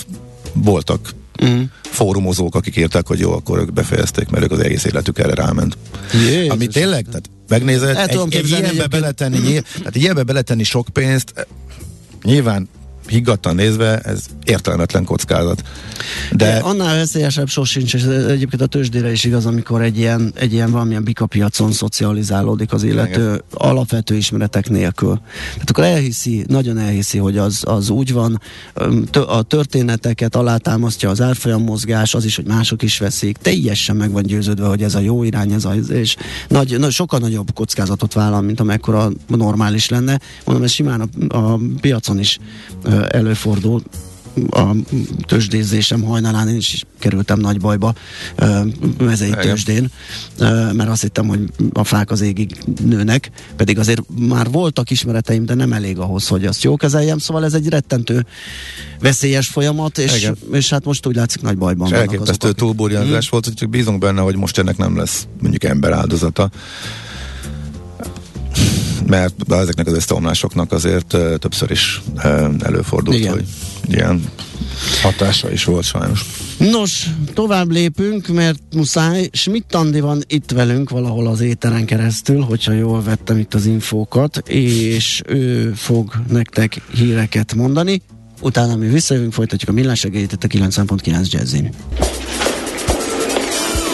voltak Mm. fórumozók, akik írták, hogy jó, akkor ők befejezték, mert ők az egész életük erre ráment. Jézus Ami tényleg, tehát megnézed, El tudom egy, egy ilyenbe beletenni, nyilv, tehát egy ilyenbe beletenni sok pénzt, eh, nyilván higgadtan nézve, ez értelmetlen kockázat. De De annál veszélyesebb sosincs, és egyébként a tőzsdére is igaz, amikor egy ilyen, egy ilyen valamilyen bikapiacon szocializálódik az illető alapvető ismeretek nélkül. Tehát akkor elhiszi, nagyon elhiszi, hogy az, az úgy van, a történeteket alátámasztja az árfolyam mozgás, az is, hogy mások is veszik, teljesen meg van győződve, hogy ez a jó irány, ez a, és nagy, nagy, sokkal nagyobb kockázatot vállal, mint amekkora normális lenne. Mondom, ez simán a, a piacon is ö, előfordul a tőzsdézésem hajnalán én is kerültem nagy bajba mezei Igen. tőzsdén, mert azt hittem, hogy a fák az égig nőnek, pedig azért már voltak ismereteim, de nem elég ahhoz, hogy azt jól kezeljem, szóval ez egy rettentő veszélyes folyamat, és, Igen. és hát most úgy látszik nagy bajban és vannak elképesztő akik- túlburjánzás volt, hogy csak bízunk benne, hogy most ennek nem lesz mondjuk ember áldozata. Mert ezeknek az összeomlásoknak azért többször is előfordult, Igen. hogy ilyen hatása is volt sajnos. Nos, tovább lépünk, mert muszáj. Schmidt Andi van itt velünk valahol az éteren keresztül, hogyha jól vettem itt az infókat, és ő fog nektek híreket mondani. Utána mi visszajövünk, folytatjuk a millás itt a 90.9 Jazzin.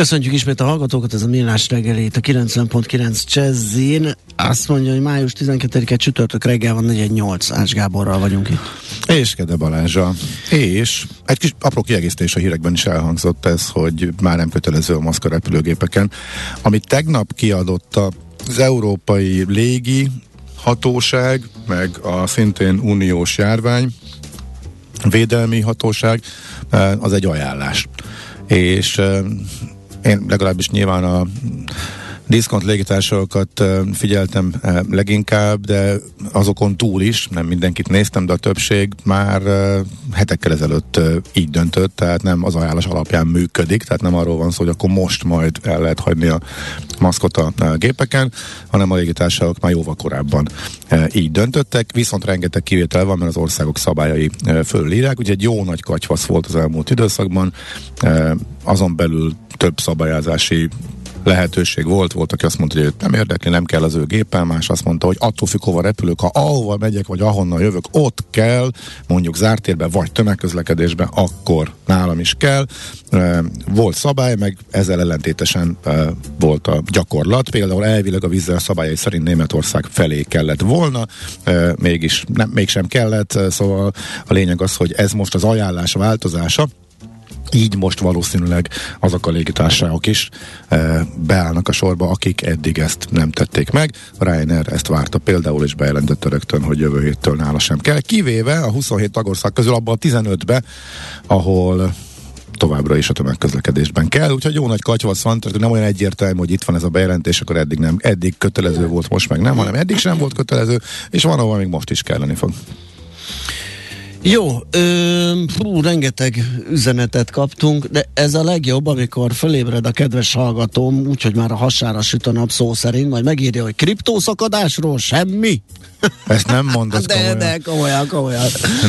Köszöntjük ismét a hallgatókat, ez a Millás reggelét a 90.9 Jazzin. Azt mondja, hogy május 12-e csütörtök reggel van 418 Ács Gáborral vagyunk itt. És Kede Balázsa. És egy kis apró kiegészítés a hírekben is elhangzott ez, hogy már nem kötelező a maszk a repülőgépeken. Amit tegnap kiadott az Európai Légi Hatóság, meg a szintén uniós járvány védelmi hatóság, eh, az egy ajánlás. És eh, én legalábbis nyilván a diszkont légitársaságokat eh, figyeltem leginkább, de azokon túl is, nem mindenkit néztem, de a többség már hetekkel ezelőtt így döntött, tehát nem az ajánlás alapján működik, tehát nem arról van szó, hogy akkor most majd el lehet hagyni a maszkot a gépeken, hanem a légitársaságok már jóval korábban így döntöttek, viszont rengeteg kivétel van, mert az országok szabályai fölírják, ugye egy jó nagy katyvasz volt az elmúlt időszakban, azon belül több szabályozási lehetőség volt, volt, aki azt mondta, hogy őt nem érdekli, nem kell az ő gépen, más azt mondta, hogy attól függ, hova repülök, ha ahova megyek, vagy ahonnan jövök, ott kell, mondjuk zártérben, vagy tömegközlekedésben, akkor nálam is kell. Volt szabály, meg ezzel ellentétesen volt a gyakorlat. Például elvileg a vízzel szabályai szerint Németország felé kellett volna, mégis nem, mégsem kellett, szóval a lényeg az, hogy ez most az ajánlás változása, így most valószínűleg azok a légitársaságok is e, beállnak a sorba, akik eddig ezt nem tették meg. Ryanair ezt várta például, és bejelentette rögtön, hogy jövő héttől nála sem kell. Kivéve a 27 tagország közül abban a 15-be, ahol továbbra is a tömegközlekedésben kell, úgyhogy jó nagy katyvasz van, tehát nem olyan egyértelmű, hogy itt van ez a bejelentés, akkor eddig nem, eddig kötelező volt, most meg nem, hanem eddig sem volt kötelező, és van, ahol még most is kelleni fog. Jó, ö, fú, rengeteg üzenetet kaptunk, de ez a legjobb, amikor fölébred a kedves hallgatóm, úgyhogy már a hasára süt a nap szó szerint, majd megírja, hogy kriptószakadásról semmi. Ezt nem mondod de, komolyan. De, komolyan, komolyan.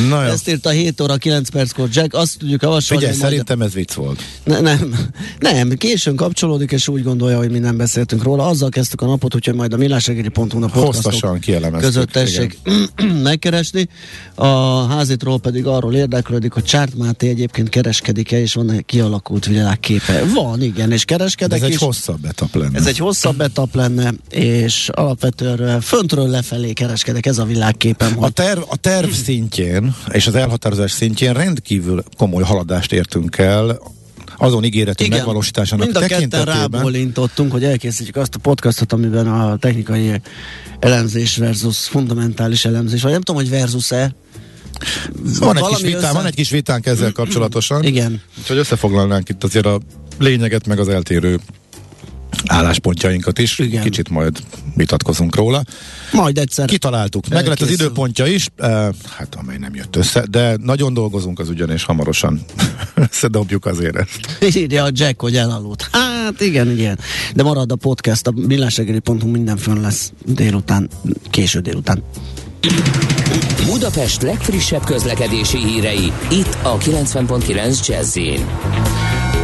Na jó. Ezt írt a 7 óra 9 perckor Jack, azt tudjuk javasolni. Figyelj, szerintem ez vicc volt. Ne, nem, nem, későn kapcsolódik, és úgy gondolja, hogy mi nem beszéltünk róla. Azzal kezdtük a napot, hogy majd a millásegeri.hu a Hosszasan között tessék megkeresni. A házitról pedig arról érdeklődik, hogy Csárt Máté egyébként kereskedik-e, és van-e kialakult világképe. Van, igen, és De kereskedek ez egy is. hosszabb etap lenne. Ez egy hosszabb etap lenne, és alapvetően föntről lefelé kereskedek, ez a világképem. A Hogy terv, a terv szintjén és az elhatározás szintjén rendkívül komoly haladást értünk el azon ígéretünk Igen, megvalósításának mind a tekintetében. rábólintottunk, hogy elkészítjük azt a podcastot, amiben a technikai elemzés versus fundamentális elemzés, vagy nem tudom, hogy versus-e. Van egy, kis vitán, össze- van egy kis vitánk ezzel kapcsolatosan. Igen. Úgyhogy összefoglalnánk itt azért a lényeget, meg az eltérő álláspontjainkat is. Igen. Kicsit majd vitatkozunk róla. Majd egyszer. Kitaláltuk. Meg lett az időpontja is, hát amely nem jött össze, de nagyon dolgozunk az ügyön, és hamarosan összedobjuk azért ezt. Írja a Jack, hogy elaludt. Hát igen, igen. De marad a podcast, a millásegeri.hu minden fönn lesz délután, késő délután. Budapest legfrissebb közlekedési hírei, itt a 90.9 jazz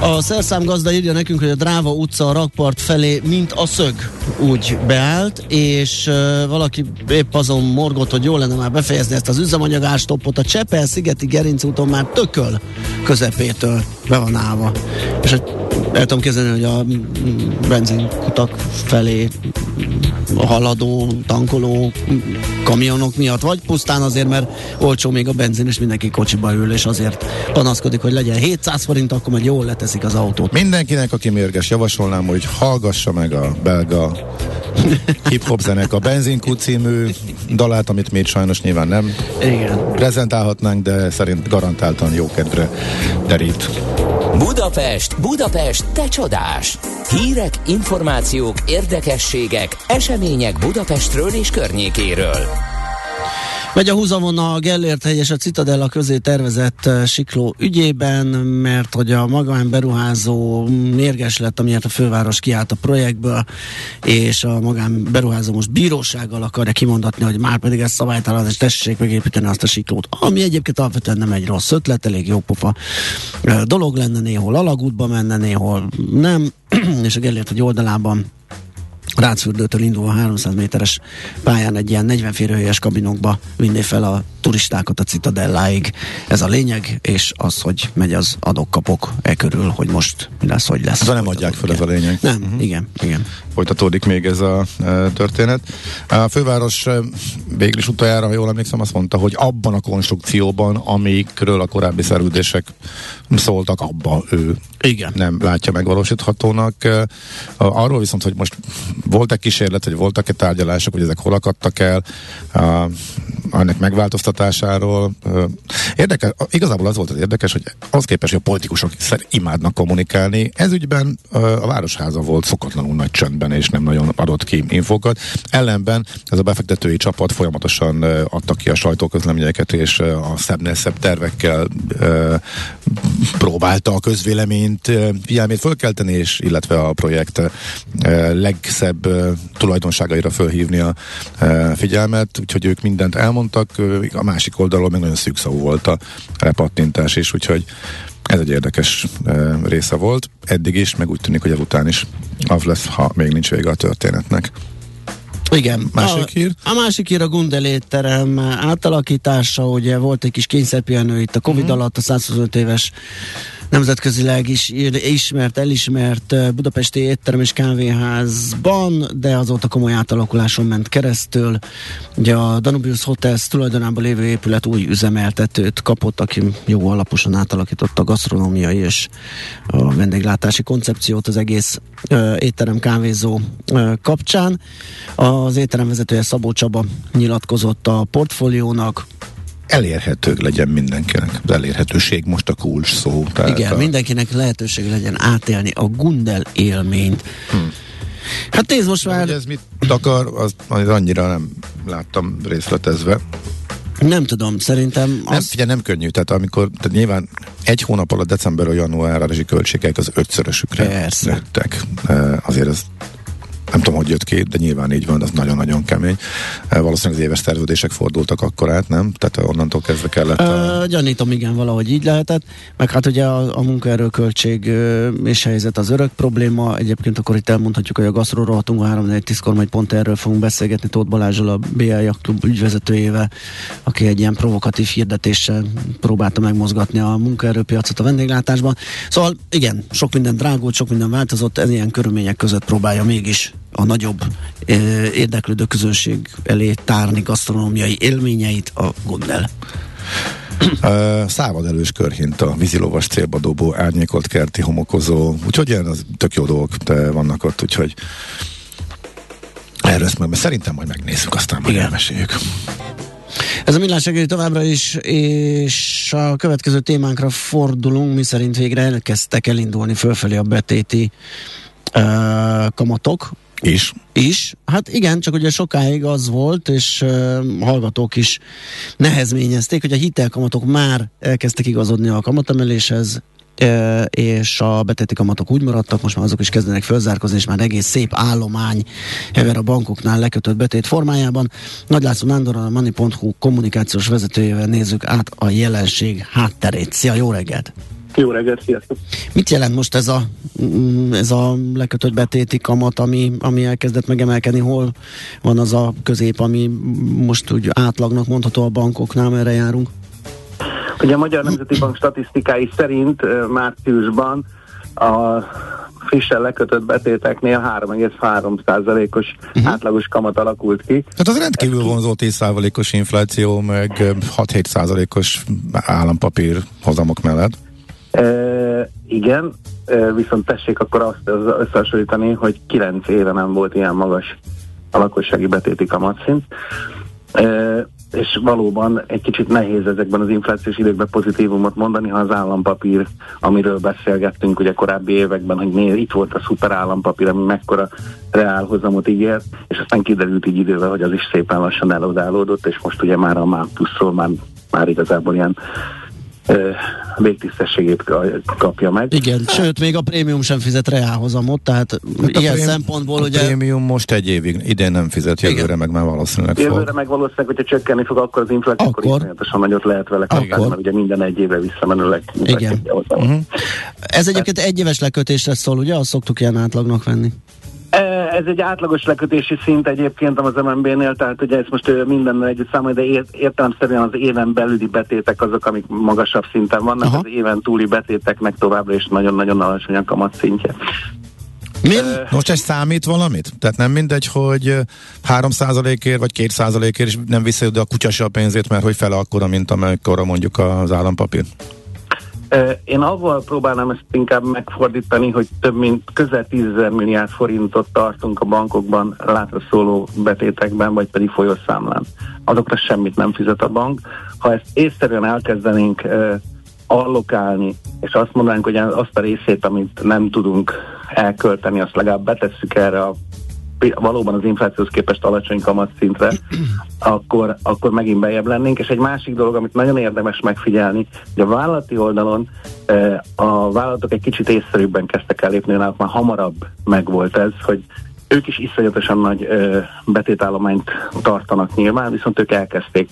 A szerszám gazda írja nekünk, hogy a Dráva utca a rakpart felé, mint a szög, úgy beállt, és uh, valaki épp azon morgott, hogy jó lenne már befejezni ezt az üzemanyagástoppot. A Csepel-szigeti Gerinc úton már tököl közepétől be van állva. És el tudom képzelni, hogy a benzinkutak felé haladó, tankoló kamionok miatt, vagy pusztán azért, mert olcsó még a benzin, és mindenki kocsiba ül, és azért panaszkodik, hogy legyen 700 forint, akkor meg jól leteszik az autót. Mindenkinek, aki mérges, javasolnám, hogy hallgassa meg a belga hip-hop zenek a Benzinkút című dalát, amit még sajnos nyilván nem Igen. prezentálhatnánk, de szerint garantáltan jó kedvre derít. Budapest, Budapest, te csodás! Hírek, információk, érdekességek, események Budapestről és környékéről. Megy a húzamon a Gellért hegy és a Citadella közé tervezett eh, sikló ügyében, mert hogy a magán beruházó mérges lett, amiért a főváros kiállt a projektből, és a magán beruházó most bírósággal akarja kimondatni, hogy már pedig ez szabálytalan, és tessék megépíteni azt a siklót. Ami egyébként alapvetően nem egy rossz ötlet, elég jó pofa eh, dolog lenne, néhol alagútba menne, néhol nem, és a Gellért egy oldalában Rácfürdőtől indulva 300 méteres pályán egy ilyen 40 férőhelyes kabinokba vinné fel a turistákat a Citadelláig. Ez a lényeg, és az, hogy megy az adok-kapok e körül, hogy most mi lesz, hogy lesz. De nem adják fel, ez a lényeg. Nem, uh-huh. igen, igen. folytatódik még ez a e, történet. A főváros e, végül is utoljára, ha jól emlékszem, azt mondta, hogy abban a konstrukcióban, amikről a korábbi szerződések szóltak, abba ő Igen. nem látja megvalósíthatónak. E, Arról viszont, hogy most volt-e kísérlet, vagy voltak-e tárgyalások, hogy ezek hol akadtak el, a, annak megváltoztatásáról. Érdekes, igazából az volt az érdekes, hogy az képest, hogy a politikusok szer- imádnak kommunikálni, ez ügyben a Városháza volt szokatlanul nagy csöndben, és nem nagyon adott ki infókat. Ellenben ez a befektetői csapat folyamatosan adta ki a sajtóközleményeket, és a szebbnél szebb tervekkel próbálta a közvéleményt figyelmét fölkelteni, és illetve a projekt legszebb e, tulajdonságaira fölhívni a figyelmet, úgyhogy ők mindent elmondtak, a másik oldalról meg nagyon szűkszavú volt a repattintás is, úgyhogy Ez egy érdekes része volt, eddig is, meg úgy tűnik, hogy ezután is az lesz, ha még nincs vége a történetnek. Igen. Másik a, hír? A másik hír a Gundel étterem átalakítása, ugye volt egy kis kényszerpihenő itt a Covid uh-huh. alatt, a 125 éves nemzetközileg is ismert, elismert budapesti étterem és kávéházban, de azóta komoly átalakuláson ment keresztül. Ugye a Danubius Hotels tulajdonában lévő épület új üzemeltetőt kapott, aki jó alaposan átalakította a gasztronómiai és a vendéglátási koncepciót az egész ö, étterem kávézó ö, kapcsán. Az étterem vezetője Szabó Csaba nyilatkozott a portfóliónak, elérhető legyen mindenkinek. Az elérhetőség most a kulcs szó. Tehát Igen, a... mindenkinek lehetőség legyen átélni a Gundel élményt. Hmm. Hát nézd most már... Hogy ez mit akar, az, az annyira nem láttam részletezve. Nem tudom, szerintem az... Nem, figyelj, nem könnyű, tehát amikor, tehát nyilván egy hónap alatt december január a költségek az ötszörösükre Persze. nőttek. Azért ez nem tudom, hogy jött ki, de nyilván így van, az nagyon-nagyon kemény. E, valószínűleg az éves szerződések fordultak akkor át, nem? Tehát onnantól kezdve kellett. A... gyanítom, igen, valahogy így lehetett. Meg hát ugye a, a munkaerőköltség és helyzet az örök probléma. Egyébként akkor itt elmondhatjuk, hogy a gasztról rohatunk a 3 4 10 majd pont erről fogunk beszélgetni Tóth Balázsral, a BL Klub ügyvezetőjével, aki egy ilyen provokatív hirdetéssel próbálta megmozgatni a munkaerőpiacot a vendéglátásban. Szóval igen, sok minden drágult, sok minden változott, ez ilyen körülmények között próbálja mégis a nagyobb érdeklődő közönség elé tárni gasztronómiai élményeit a Gondel. Uh, szávadelős körhint a vízilovas célba dobó, árnyékolt kerti homokozó, úgyhogy ilyen az tök jó dolgok de vannak ott, úgyhogy erről ezt meg, szerintem majd megnézzük, aztán majd elmeséljük. Ez a millás segíti továbbra is, és a következő témánkra fordulunk, mi szerint végre elkezdtek elindulni fölfelé a betéti uh, kamatok, is? Is. Hát igen, csak ugye sokáig az volt, és uh, hallgatók is nehezményezték, hogy a hitelkamatok már elkezdtek igazodni a kamatemeléshez, uh, és a betéti kamatok úgy maradtak, most már azok is kezdenek fölzárkozni, és már egész szép állomány ever a bankoknál lekötött betét formájában. Nagy László Nándor, a Money.hu kommunikációs vezetőjével nézzük át a jelenség hátterét. Szia, jó reggelt! Jó reggelt, sziasztok! Mit jelent most ez a, mm, ez a lekötött betéti kamat, ami, ami elkezdett megemelkedni? Hol van az a közép, ami most úgy átlagnak mondható a bankoknál, merre járunk? Ugye a Magyar Nemzeti Bank statisztikái szerint márciusban a frissen lekötött betéteknél 3,3%-os uh-huh. Mhm. átlagos kamat alakult ki. Tehát az rendkívül vonzó 10%-os infláció, meg 6-7%-os állampapír hozamok mellett. E, igen, e, viszont tessék akkor azt összehasonlítani, hogy 9 éve nem volt ilyen magas a lakossági betéti kamatszint. E, és valóban egy kicsit nehéz ezekben az inflációs időkben pozitívumot mondani, ha az állampapír, amiről beszélgettünk ugye korábbi években, hogy néz, itt volt a szuper állampapír, ami mekkora reálhozamot ígért, és aztán kiderült így idővel, hogy az is szépen lassan elodálódott, és most ugye már a MÁ pluszról már, már igazából ilyen végtisztességét kapja meg. Igen, sőt, még a prémium sem fizet reálhozamot, tehát hát ilyen prém, szempontból a ugye... A prémium most egy évig, idén nem fizet, jövőre Igen. meg már valószínűleg Jövőre fog. meg valószínűleg, hogyha csökkenni fog, akkor az infláció, akkor, akkor iszonyatosan nagyot lehet vele kapni, mert ugye minden egy évre visszamenőleg. Igen. Uh-huh. Ez egyébként egy éves lekötésre szól, ugye? Azt szoktuk ilyen átlagnak venni. Ez egy átlagos lekötési szint egyébként az MNB-nél, tehát ugye ezt most minden együtt számolja, de ért, értelemszerűen az éven belüli betétek azok, amik magasabb szinten vannak, Aha. az éven túli betéteknek továbbra is nagyon-nagyon alacsony a kamat szintje. Mi? Most ez számít valamit? Tehát nem mindegy, hogy 3%-ért vagy 2%-ért is nem viszi a kutyasi a pénzét, mert hogy fele akkora, mint amekkora mondjuk az állampapír? Én avval próbálnám ezt inkább megfordítani, hogy több mint közel 10 milliárd forintot tartunk a bankokban látra szóló betétekben, vagy pedig folyószámlán. Azokra semmit nem fizet a bank. Ha ezt észszerűen elkezdenénk allokálni, és azt mondanánk, hogy azt a részét, amit nem tudunk elkölteni, azt legalább betesszük erre a valóban az inflációhoz képest alacsony kamatszintre, akkor, akkor megint bejebb lennénk. És egy másik dolog, amit nagyon érdemes megfigyelni, hogy a vállalati oldalon a vállalatok egy kicsit észszerűbben kezdtek el lépni, náluk már hamarabb megvolt ez, hogy ők is iszonyatosan nagy ö, betétállományt tartanak nyilván, viszont ők elkezdték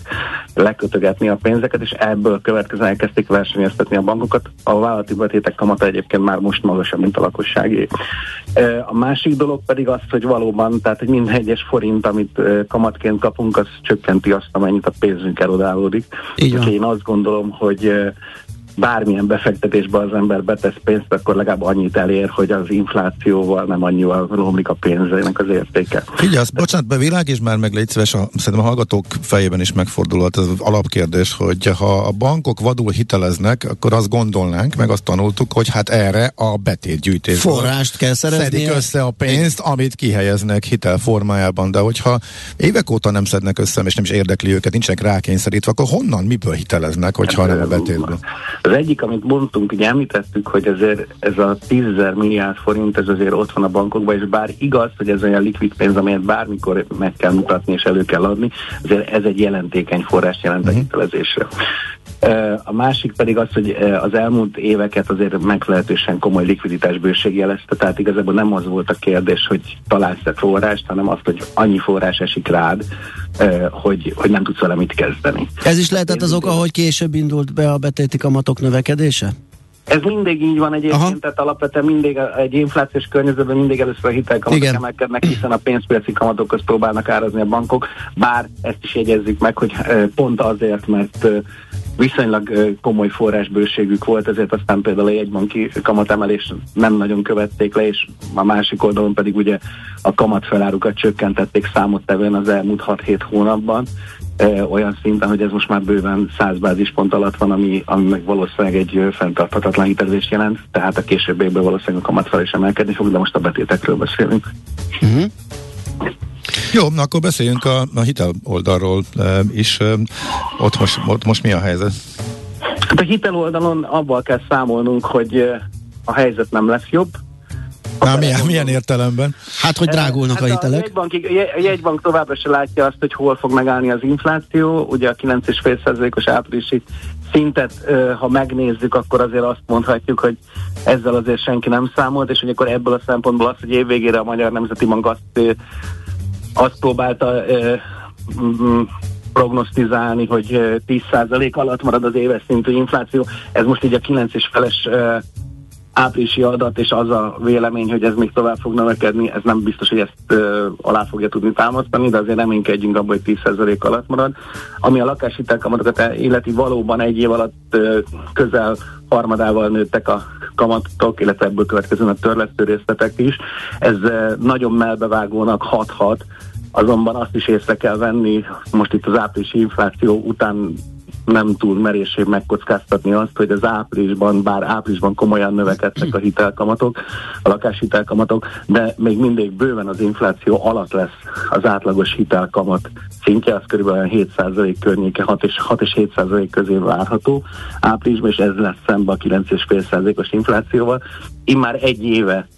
lekötögetni a pénzeket, és ebből következően elkezdték versenyeztetni a bankokat. A vállalati betétek kamata egyébként már most magasabb, mint a lakosságé. Ö, a másik dolog pedig az, hogy valóban, tehát hogy minden egyes forint, amit ö, kamatként kapunk, az csökkenti azt, amennyit a pénzünk erodálódik. Így. Úgyhogy én azt gondolom, hogy ö, bármilyen befektetésbe az ember betesz pénzt, akkor legalább annyit elér, hogy az inflációval nem annyival romlik a pénzének az értéke. Figyelj, azt, bocsánat, bevilág és már meg légy szíves, a, szerintem a hallgatók fejében is megfordulhat ez az alapkérdés, hogy ha a bankok vadul hiteleznek, akkor azt gondolnánk, meg azt tanultuk, hogy hát erre a betétgyűjtés. Forrást kell szerezni. Szedik össze a pénzt, amit kihelyeznek hitel formájában, de hogyha évek óta nem szednek össze, és nem is érdekli őket, nincsenek rákényszerítve, akkor honnan, miből hiteleznek, hogyha nem a betétből? Az egyik, amit mondtunk, ugye említettük, hogy ezért ez a 10 milliárd forint, ez azért ott van a bankokban, és bár igaz, hogy ez olyan likvid pénz, amelyet bármikor meg kell mutatni és elő kell adni, azért ez egy jelentékeny forrás jelent a hitelezésre. A másik pedig az, hogy az elmúlt éveket azért meglehetősen komoly likviditásbőség jelezte, tehát igazából nem az volt a kérdés, hogy találsz-e forrást, hanem az, hogy annyi forrás esik rád, hogy, hogy nem tudsz vele mit kezdeni. Ez is lehetett az oka, hogy később indult be a betéti kamatok növekedése? Ez mindig így van egyébként, Aha. Tehát alapvetően mindig egy inflációs környezetben mindig először a hitelkamatok Igen. emelkednek, hiszen a pénzpiaci kamatokhoz próbálnak árazni a bankok, bár ezt is jegyezzük meg, hogy pont azért, mert viszonylag komoly forrásbőségük volt, ezért aztán például a jegybanki kamatemelés nem nagyon követték le, és a másik oldalon pedig ugye a kamatfelárukat csökkentették számottevően az elmúlt 6-7 hónapban, olyan szinten, hogy ez most már bőven 100 bázispont alatt van, ami, ami meg valószínűleg egy fenntarthatatlan hitelezést jelent, tehát a későbbiekben valószínűleg a kamat is emelkedni fog, de most a betétekről beszélünk. Jó, na akkor beszéljünk a, a hitel oldalról e, is. E, ott, most, ott most mi a helyzet? Hát a hitel oldalon abban kell számolnunk, hogy ö, a helyzet nem lesz jobb, Már milyen, milyen értelemben? Hát, hogy drágulnak Hát a hitelek. jegybank, a jegybank továbbra se látja azt, hogy hol fog megállni az infláció. Ugye a 9,5%-os áprilisi szintet, ha megnézzük, akkor azért azt mondhatjuk, hogy ezzel azért senki nem számolt, és hogy akkor ebből a szempontból az, hogy évvégére a Magyar Nemzeti Bank azt, azt próbálta prognosztizálni, hogy ö, 10% alatt marad az éves szintű infláció. Ez most így a 9 és feles áprilisi adat, és az a vélemény, hogy ez még tovább fog növekedni, ez nem biztos, hogy ezt ö, alá fogja tudni támasztani, de azért reménykedjünk abban, hogy 10% alatt marad. Ami a lakáshitelkamatokat illeti, valóban egy év alatt ö, közel harmadával nőttek a kamatok, illetve ebből következően a törlesztő részletek is. Ez ö, nagyon melbevágónak hathat, azonban azt is észre kell venni, most itt az áprilisi infláció után nem túl meréssé megkockáztatni azt, hogy az áprilisban, bár áprilisban komolyan növekedtek a hitelkamatok, a lakáshitelkamatok, de még mindig bőven az infláció alatt lesz az átlagos hitelkamat szintje, az körülbelül 7% környéke, 6 és, 6 és 7% közé várható áprilisban, és ez lesz szembe a 9,5%-os inflációval. Immár egy éve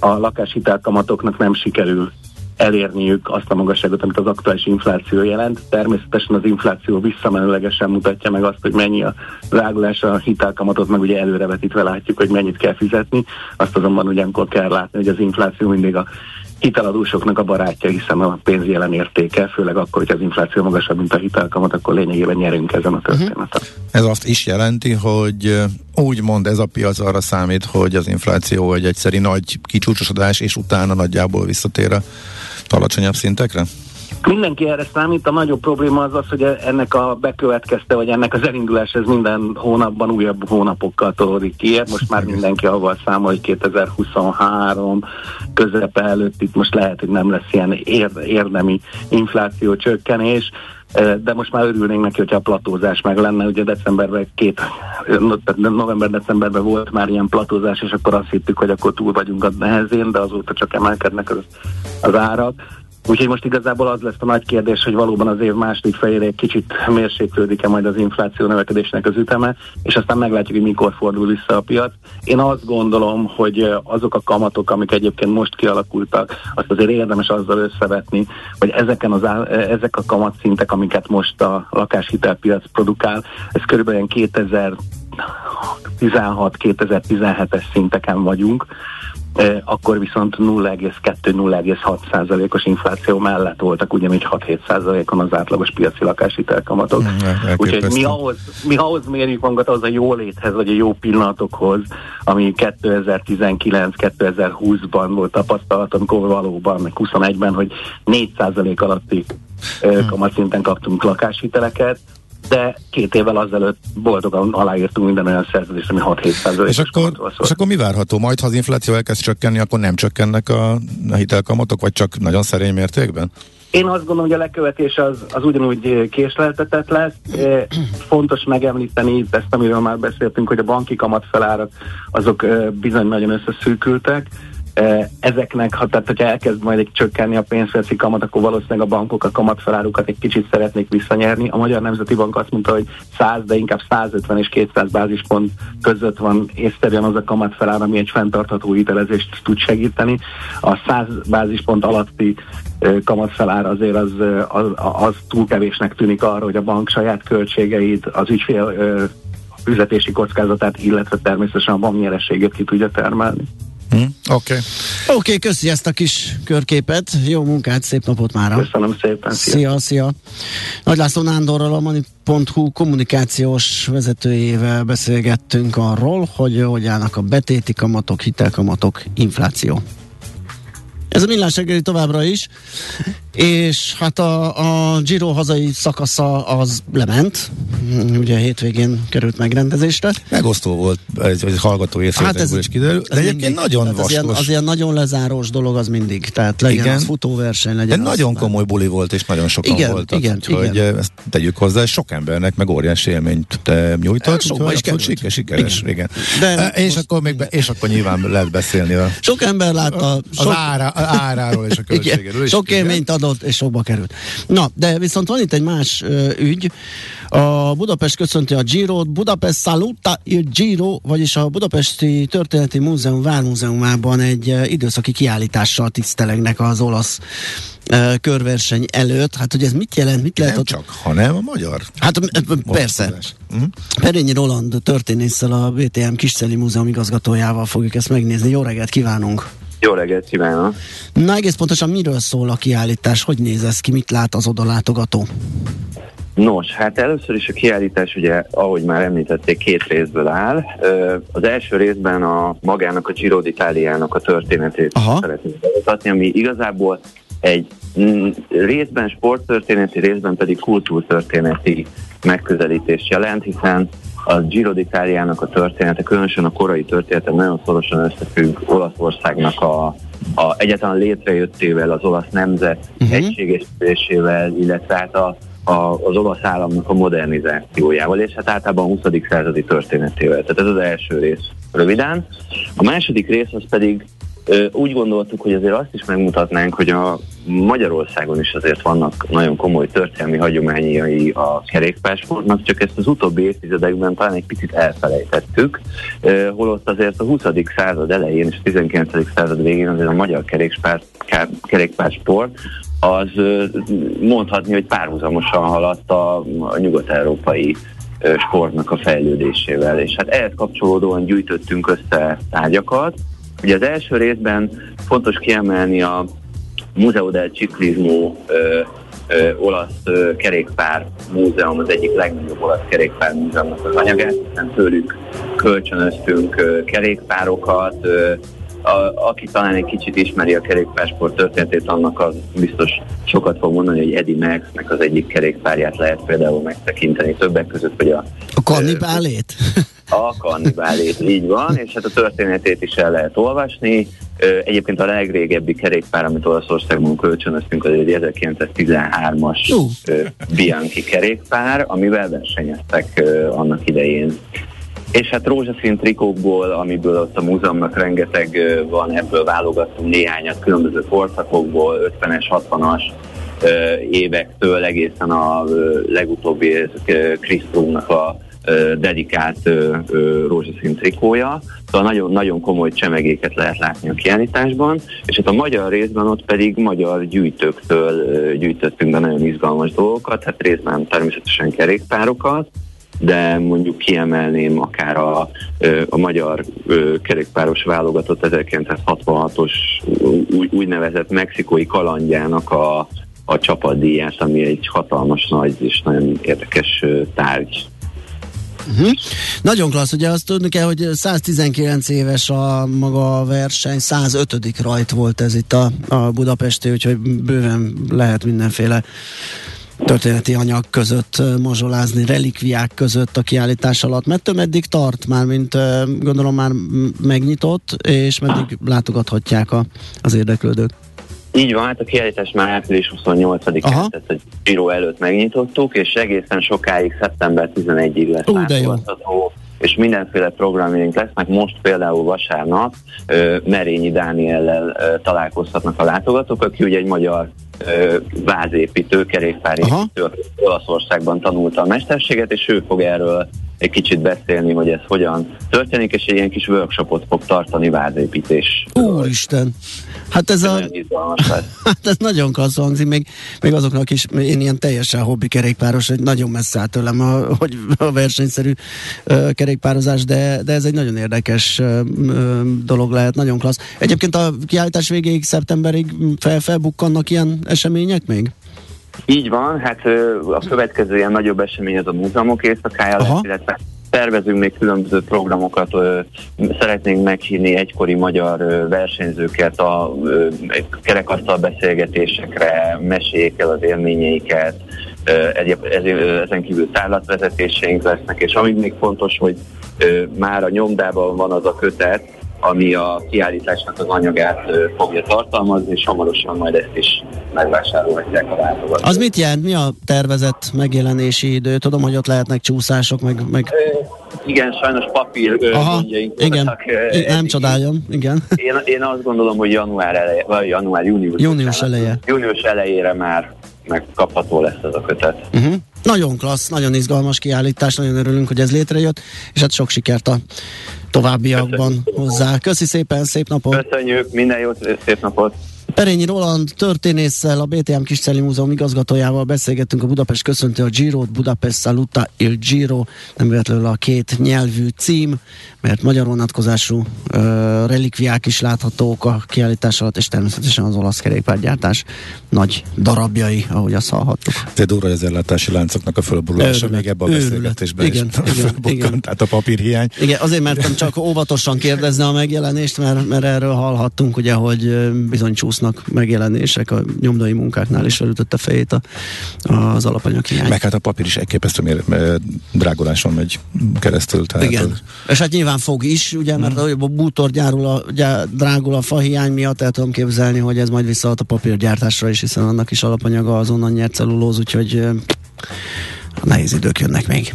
a lakáshitelkamatoknak nem sikerül elérniük azt a magasságot, amit az aktuális infláció jelent. Természetesen az infláció visszamenőlegesen mutatja meg azt, hogy mennyi a drágulás a hitelkamatot, meg ugye előrevetítve látjuk, hogy mennyit kell fizetni. Azt azonban ugyankor kell látni, hogy az infláció mindig a hiteladósoknak a barátja, hiszen a pénz jelen értéke, főleg akkor, hogy az infláció magasabb, mint a hitelkamat, akkor lényegében nyerünk ezen a történeten. Ez azt is jelenti, hogy ö, úgymond ez a piac arra számít, hogy az infláció egy egyszeri nagy kicsúcsosodás, és utána nagyjából visszatér a alacsonyabb szintekre? Mindenki erre számít, a nagyobb probléma az az, hogy ennek a bekövetkezte, vagy ennek az elindulás ez minden hónapban újabb hónapokkal tolódik ki. Most már mindenki avval számol, hogy 2023 közepe előtt itt most lehet, hogy nem lesz ilyen ér- érdemi infláció csökkenés, de most már örülnénk neki, hogyha a platózás meg lenne. Ugye decemberben két, november-decemberben volt már ilyen platózás, és akkor azt hittük, hogy akkor túl vagyunk a nehezén, de azóta csak emelkednek az, az árak. Úgyhogy most igazából az lesz a nagy kérdés, hogy valóban az év második fejére egy kicsit mérséklődik-e majd az infláció növekedésnek az üteme, és aztán meglátjuk, hogy mikor fordul vissza a piac. Én azt gondolom, hogy azok a kamatok, amik egyébként most kialakultak, azt azért érdemes azzal összevetni, hogy ezeken az, á- ezek a kamatszintek, amiket most a lakáshitelpiac produkál, ez körülbelül ilyen 2016-2017-es szinteken vagyunk, akkor viszont 0,2-0,6 százalékos infláció mellett voltak ugyanígy 6-7 százalékon az átlagos piaci lakáshitelkamatok. Mm. Úgyhogy mi ahhoz, mi ahhoz mérjük magunkat, az a jó léthez, vagy a jó pillanatokhoz, ami 2019-2020-ban volt tapasztalat, amikor valóban, meg 21-ben, hogy 4 százalék alatti ö, kamatszinten kaptunk lakáshiteleket, de két évvel azelőtt boldogan aláírtunk minden olyan szerződést, ami 6-7 százalékos És akkor, és akkor mi várható? Majd, ha az infláció elkezd csökkenni, akkor nem csökkennek a, a hitelkamatok, vagy csak nagyon szerény mértékben? Én azt gondolom, hogy a lekövetés az, az ugyanúgy késleltetett lesz. Eh, Fontos megemlíteni itt ezt, amiről már beszéltünk, hogy a banki kamatfelárak azok eh, bizony nagyon összeszűkültek. Ezeknek, ha, tehát, hogyha elkezd majd egy csökkenni a pénzpiaci kamat, akkor valószínűleg a bankok a kamatfelárukat egy kicsit szeretnék visszanyerni. A Magyar Nemzeti Bank azt mondta, hogy 100, de inkább 150 és 200 bázispont között van észszerűen az a kamatfelár, ami egy fenntartható hitelezést tud segíteni. A 100 bázispont alatti kamatfelár azért az, az, az túl kevésnek tűnik arra, hogy a bank saját költségeit, az ügyfél ö, fizetési kockázatát, illetve természetesen a bank nyerességét ki tudja termelni. Hm? Oké. Okay. Oké, okay, köszi ezt a kis körképet. Jó munkát, szép napot mára. Köszönöm szépen. Szia. Szia, szia. Nagy László Nándorral, a Money.hu kommunikációs vezetőjével beszélgettünk arról, hogy hogy állnak a betéti kamatok, hitelkamatok, infláció. Ez a millás reggeli továbbra is, és hát a, a Giro hazai szakasza az lement, ugye hétvégén került megrendezésre. Megosztó volt egy, egy hallgató hát is kiderül, de egyébként mindig, nagyon tehát az ilyen, vastos. az ilyen nagyon lezárós dolog az mindig, tehát legyen Igen. az futóverseny, De legyen az nagyon komoly buli volt, és nagyon sokan Igen, voltak. igen, úgyhogy igen. ezt tegyük hozzá, és sok embernek meg óriási élményt te nyújtott. Sokba is került. Siker, sikeres, igen. igen. De és, most- akkor még be, és akkor nyilván lehet beszélni a, Sok ember látta, az sok, ára, áráról és a költségéről igen, sok élményt adott, és sokba került. Na, de viszont van itt egy más ö, ügy. A Budapest köszönti a Giro-t, Budapest Saluta il Giro, vagyis a Budapesti Történeti Múzeum Vármúzeumában egy ö, időszaki kiállítással tisztelegnek az olasz körverseny előtt. Hát, hogy ez mit jelent, mit lehet Nem ott... csak, hanem a magyar. Hát persze. Mhm. Perényi Roland történésszel a BTM Kisszeli Múzeum igazgatójával fogjuk ezt megnézni. Jó reggelt kívánunk! Jó reggelt kívánok! Na egész pontosan miről szól a kiállítás? Hogy néz ez ki? Mit lát az odalátogató? Nos, hát először is a kiállítás ugye, ahogy már említették, két részből áll. Az első részben a magának a Giro d'Italiának a történetét Aha. szeretnénk bemutatni, ami igazából egy mm, részben sporttörténeti, részben pedig kultúrtörténeti megközelítést jelent, hiszen a Giro d'Italiának a története, különösen a korai története nagyon szorosan összefügg Olaszországnak a, a egyáltalán létrejöttével, az olasz nemzet Mhm. uh-huh. egységesítésével, illetve hát a, a, az olasz államnak a modernizációjával, és hát általában a 20. századi történetével. Tehát ez az első rész röviden. A második rész az pedig úgy gondoltuk, hogy azért azt is megmutatnánk, hogy a Magyarországon is azért vannak nagyon komoly történelmi hagyományai a kerékpársportnak, csak ezt az utóbbi évtizedekben talán egy picit elfelejtettük, holott azért a 20. század elején és 19. század végén azért a magyar kerékpár, az mondhatni, hogy párhuzamosan haladt a, a nyugat-európai sportnak a fejlődésével, és hát ehhez kapcsolódóan gyűjtöttünk össze tárgyakat. Ugye az első részben fontos kiemelni a Museo del Ciclismo ö, ö, olasz ö, kerékpár múzeum, az egyik legnagyobb olasz kerékpár múzeumnak az anyagát, hiszen tőlük kölcsönöztünk ö, kerékpárokat, ö, a, aki talán egy kicsit ismeri a kerékpársport történetét, annak az biztos sokat fog mondani, hogy Eddie Maxnek az egyik kerékpárját lehet például megtekinteni többek között, hogy a A kannibálét? a kannibálét, így van, és hát a történetét is el lehet olvasni. Egyébként a legrégebbi kerékpár, amit Olaszországban kölcsönöztünk, az egy 1913-as Ú. ö, Bianchi kerékpár, amivel versenyeztek annak idején. És hát rózsaszín trikókból, amiből ott a múzeumnak rengeteg van, ebből válogattunk néhányat különböző korszakokból, 50-es, 60-as ö, évektől egészen a legutóbbi Froome-nak a dedikált rózsaszín trikója. Szóval nagyon, nagyon komoly csemegéket lehet látni a kiállításban, és hát a magyar részben ott pedig magyar gyűjtőktől gyűjtöttünk be nagyon izgalmas dolgokat, hát részben természetesen kerékpárokat, de mondjuk kiemelném akár a, a magyar kerékpáros válogatott 1966-os úgy, úgynevezett mexikói kalandjának a, a csapatdíját, ami egy hatalmas nagy és nagyon érdekes tárgy. Uh-huh. Nagyon klassz, ugye azt tudni kell, hogy 119 éves a maga a verseny, 105. rajt volt ez itt a, a Budapesti, úgyhogy bőven lehet mindenféle történeti anyag között mazsolázni, relikviák között a kiállítás alatt. Mert meddig tart már, mint gondolom már megnyitott, és meddig látogathatják a, az érdeklődők? Így van, hát a kiállítás már április 28-án, tehát a Giro előtt megnyitottuk, és egészen sokáig szeptember 11-ig lesz Ú, és mindenféle programjaink lesznek. Most például vasárnap Merényi Dániellel találkozhatnak a látogatók, aki ugye egy magyar vázépítő, kerékpárépítő, Olaszországban tanulta a mesterséget, és ő fog erről egy kicsit beszélni, hogy ez hogyan történik, és egy ilyen kis workshopot fog tartani vázépítés. Úristen! Hát ez, a, hát ez nagyon klassz hangzik, még, még azoknak is, én ilyen teljesen hobbi kerékpáros, hogy nagyon messze áll tőlem a, hogy a versenyszerű uh, kerékpározás, de, de ez egy nagyon érdekes uh, dolog lehet, nagyon klassz. Egyébként a kiállítás végéig, szeptemberig fel, felbukkannak ilyen események még? Így van, hát a következő ilyen nagyobb esemény az a múzeumok éjszakája lesz, illetve tervezünk még különböző programokat, szeretnénk meghívni egykori magyar versenyzőket a kerekasztal beszélgetésekre, mesékkel az élményeiket, ezen kívül tárlatvezetéseink lesznek, és ami még fontos, hogy már a nyomdában van az a kötet, ami a kiállításnak az anyagát fogja tartalmazni, és hamarosan majd ezt is megvásárolhatják a látogatók. Az mit jelent? Mi a tervezett megjelenési idő? Tudom, hogy ott lehetnek csúszások, meg... meg... Igen, sajnos papír Aha, igen, voltak, nem csodáljam, igen. Én, én azt gondolom, hogy január eleje, vagy január, június, június eleje. Június elejére már megkapható lesz ez a kötet. Uh-huh. Nagyon klassz, nagyon izgalmas kiállítás, nagyon örülünk, hogy ez létrejött, és hát sok sikert a továbbiakban Köszönjük. hozzá. Köszi szépen, szép napot! Köszönjük, minden jót, szép napot! Perényi Roland történésszel, a BTM Kiscelli Múzeum igazgatójával beszélgettünk a Budapest köszönti a giro Budapest Saluta il Giro, nem véletlenül a két nyelvű cím, mert magyar vonatkozású uh, relikviák is láthatók a kiállítás alatt, és természetesen az olasz kerékpárgyártás nagy darabjai, ahogy azt hallhattuk. Te durva az ellátási láncoknak a fölborulása még ebben a beszélgetésben igen, is igen, igen. tehát a papírhiány. Igen, azért mertem csak óvatosan kérdezni a megjelenést, mert, mert erről hallhattunk, ugye, hogy bizony csúsznak megjelenések, a nyomdai munkáknál is felütötte fejét a, az alapanyag hiány. Meg hát a papír is elképesztő drágoláson megy keresztül. Tehát Igen, az... és hát nyilván fog is, ugye, mert hmm. a bútor gyárul a, gyár, drágul a fahiány miatt, el tudom képzelni, hogy ez majd visszaad a papírgyártásra is, hiszen annak is alapanyaga azonnal nyert cellulóz, úgyhogy nehéz idők jönnek még.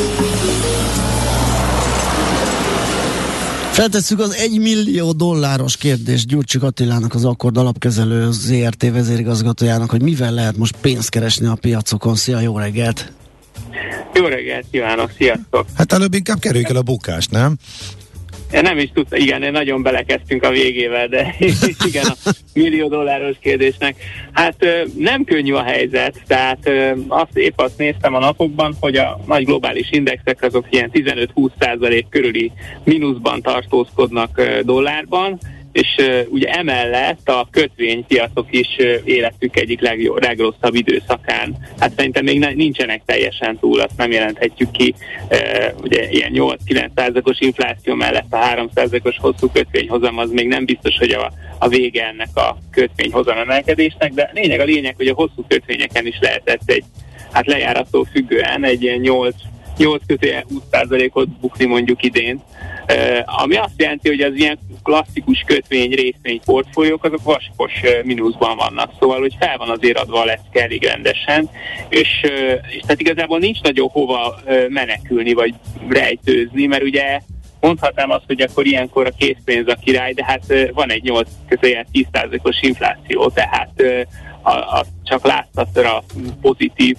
Feltesszük az 1 millió dolláros kérdést Gyurcsik Attilának, az Akkord alapkezelő ZRT vezérigazgatójának, hogy mivel lehet most pénzt keresni a piacokon. Szia, jó reggelt! Jó reggelt kívánok, sziasztok! Hát előbb inkább kerüljük el a bukást, nem? Nem is tudtam, igen, nagyon belekezdtünk a végével, de igen, a millió dolláros kérdésnek. Hát nem könnyű a helyzet, tehát azt épp azt néztem a napokban, hogy a nagy globális indexek azok ilyen 15-20 százalék körüli mínuszban tartózkodnak dollárban, és uh, ugye emellett a kötvénypiacok is uh, életük egyik legjobb, legrosszabb időszakán. Hát szerintem még ne, nincsenek teljesen túl, azt nem jelenthetjük ki. Uh, ugye ilyen 8-9 os infláció mellett a 3 os hosszú kötvényhozam az még nem biztos, hogy a, a vége ennek a kötvényhozam emelkedésnek, de lényeg a lényeg, hogy a hosszú kötvényeken is lehetett egy hát lejárattól függően egy ilyen 8 8 20%-ot bukni mondjuk idén, ami azt jelenti, hogy az ilyen klasszikus kötvény részvény portfóliók azok vaskos mínuszban vannak, szóval hogy fel van azért adva a lecke elég rendesen, és, és tehát igazából nincs nagyon hova menekülni vagy rejtőzni, mert ugye mondhatnám azt, hogy akkor ilyenkor a készpénz a király, de hát van egy 8 10%-os infláció, tehát a, a csak látszatra pozitív,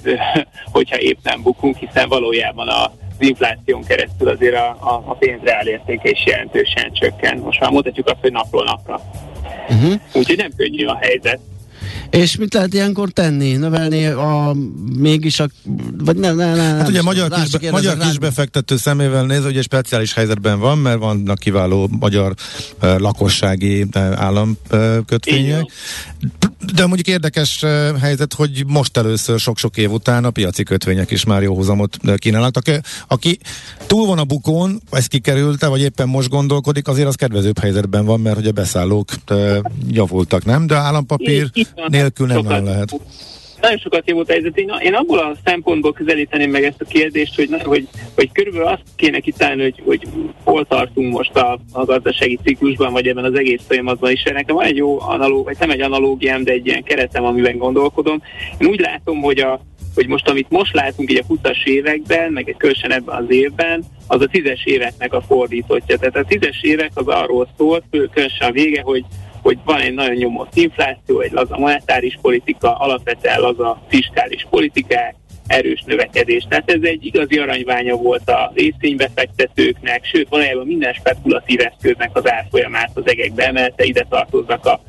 hogyha épp nem bukunk, hiszen valójában a az infláción keresztül azért a, a, a pénz értéke is jelentősen csökken. Most már mondhatjuk azt, hogy napról napra. Uh-huh. Úgyhogy nem könnyű a helyzet. És mit lehet ilyenkor tenni? Növelni a mégis a... Vagy ne, ne, ne, hát ugye magyar, kisbe, magyar kisbefektető szemével nézve, ugye speciális helyzetben van, mert vannak kiváló magyar uh, lakossági uh, államkötvények. Uh, de mondjuk érdekes helyzet, hogy most először sok-sok év után a piaci kötvények is már jó hozamot kínálnak. Aki, aki túl van a bukón, ez kikerülte, vagy éppen most gondolkodik, azért az kedvezőbb helyzetben van, mert hogy a beszállók javultak, nem? De állampapír nélkül nem lehet nagyon sokat javult a helyzet. Én, én abból a szempontból közelíteném meg ezt a kérdést, hogy, hogy, hogy körülbelül azt kéne kitalálni, hogy, hogy hol tartunk most a, a gazdasági ciklusban, vagy ebben az egész folyamatban is. Nekem van egy jó analóg, vagy nem egy analógiám, de egy ilyen keretem, amiben gondolkodom. Én úgy látom, hogy a, hogy most amit most látunk így a 20-as években, meg egy különösen ebben az évben, az a tízes éveknek a fordítottja. Tehát a tízes évek az arról szólt, különösen a vége, hogy hogy van egy nagyon nyomott infláció, egy laza monetáris politika, alapvetően laza fiskális politikák, erős növekedés. Tehát ez egy igazi aranyványa volt a részvénybefektetőknek, sőt valójában minden spekulatív eszköznek az árfolyamát az egekbe emelte, ide tartoznak a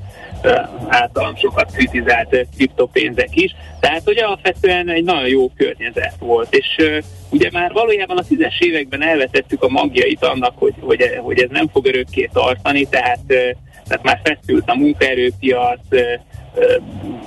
általam sokat kritizált kriptopénzek is. Tehát, hogy alapvetően egy nagyon jó környezet volt, és ugye már valójában a tízes években elvetettük a magjait annak, hogy, hogy, hogy ez nem fog örökké tartani, tehát tehát már feszült a munkaerőpiac,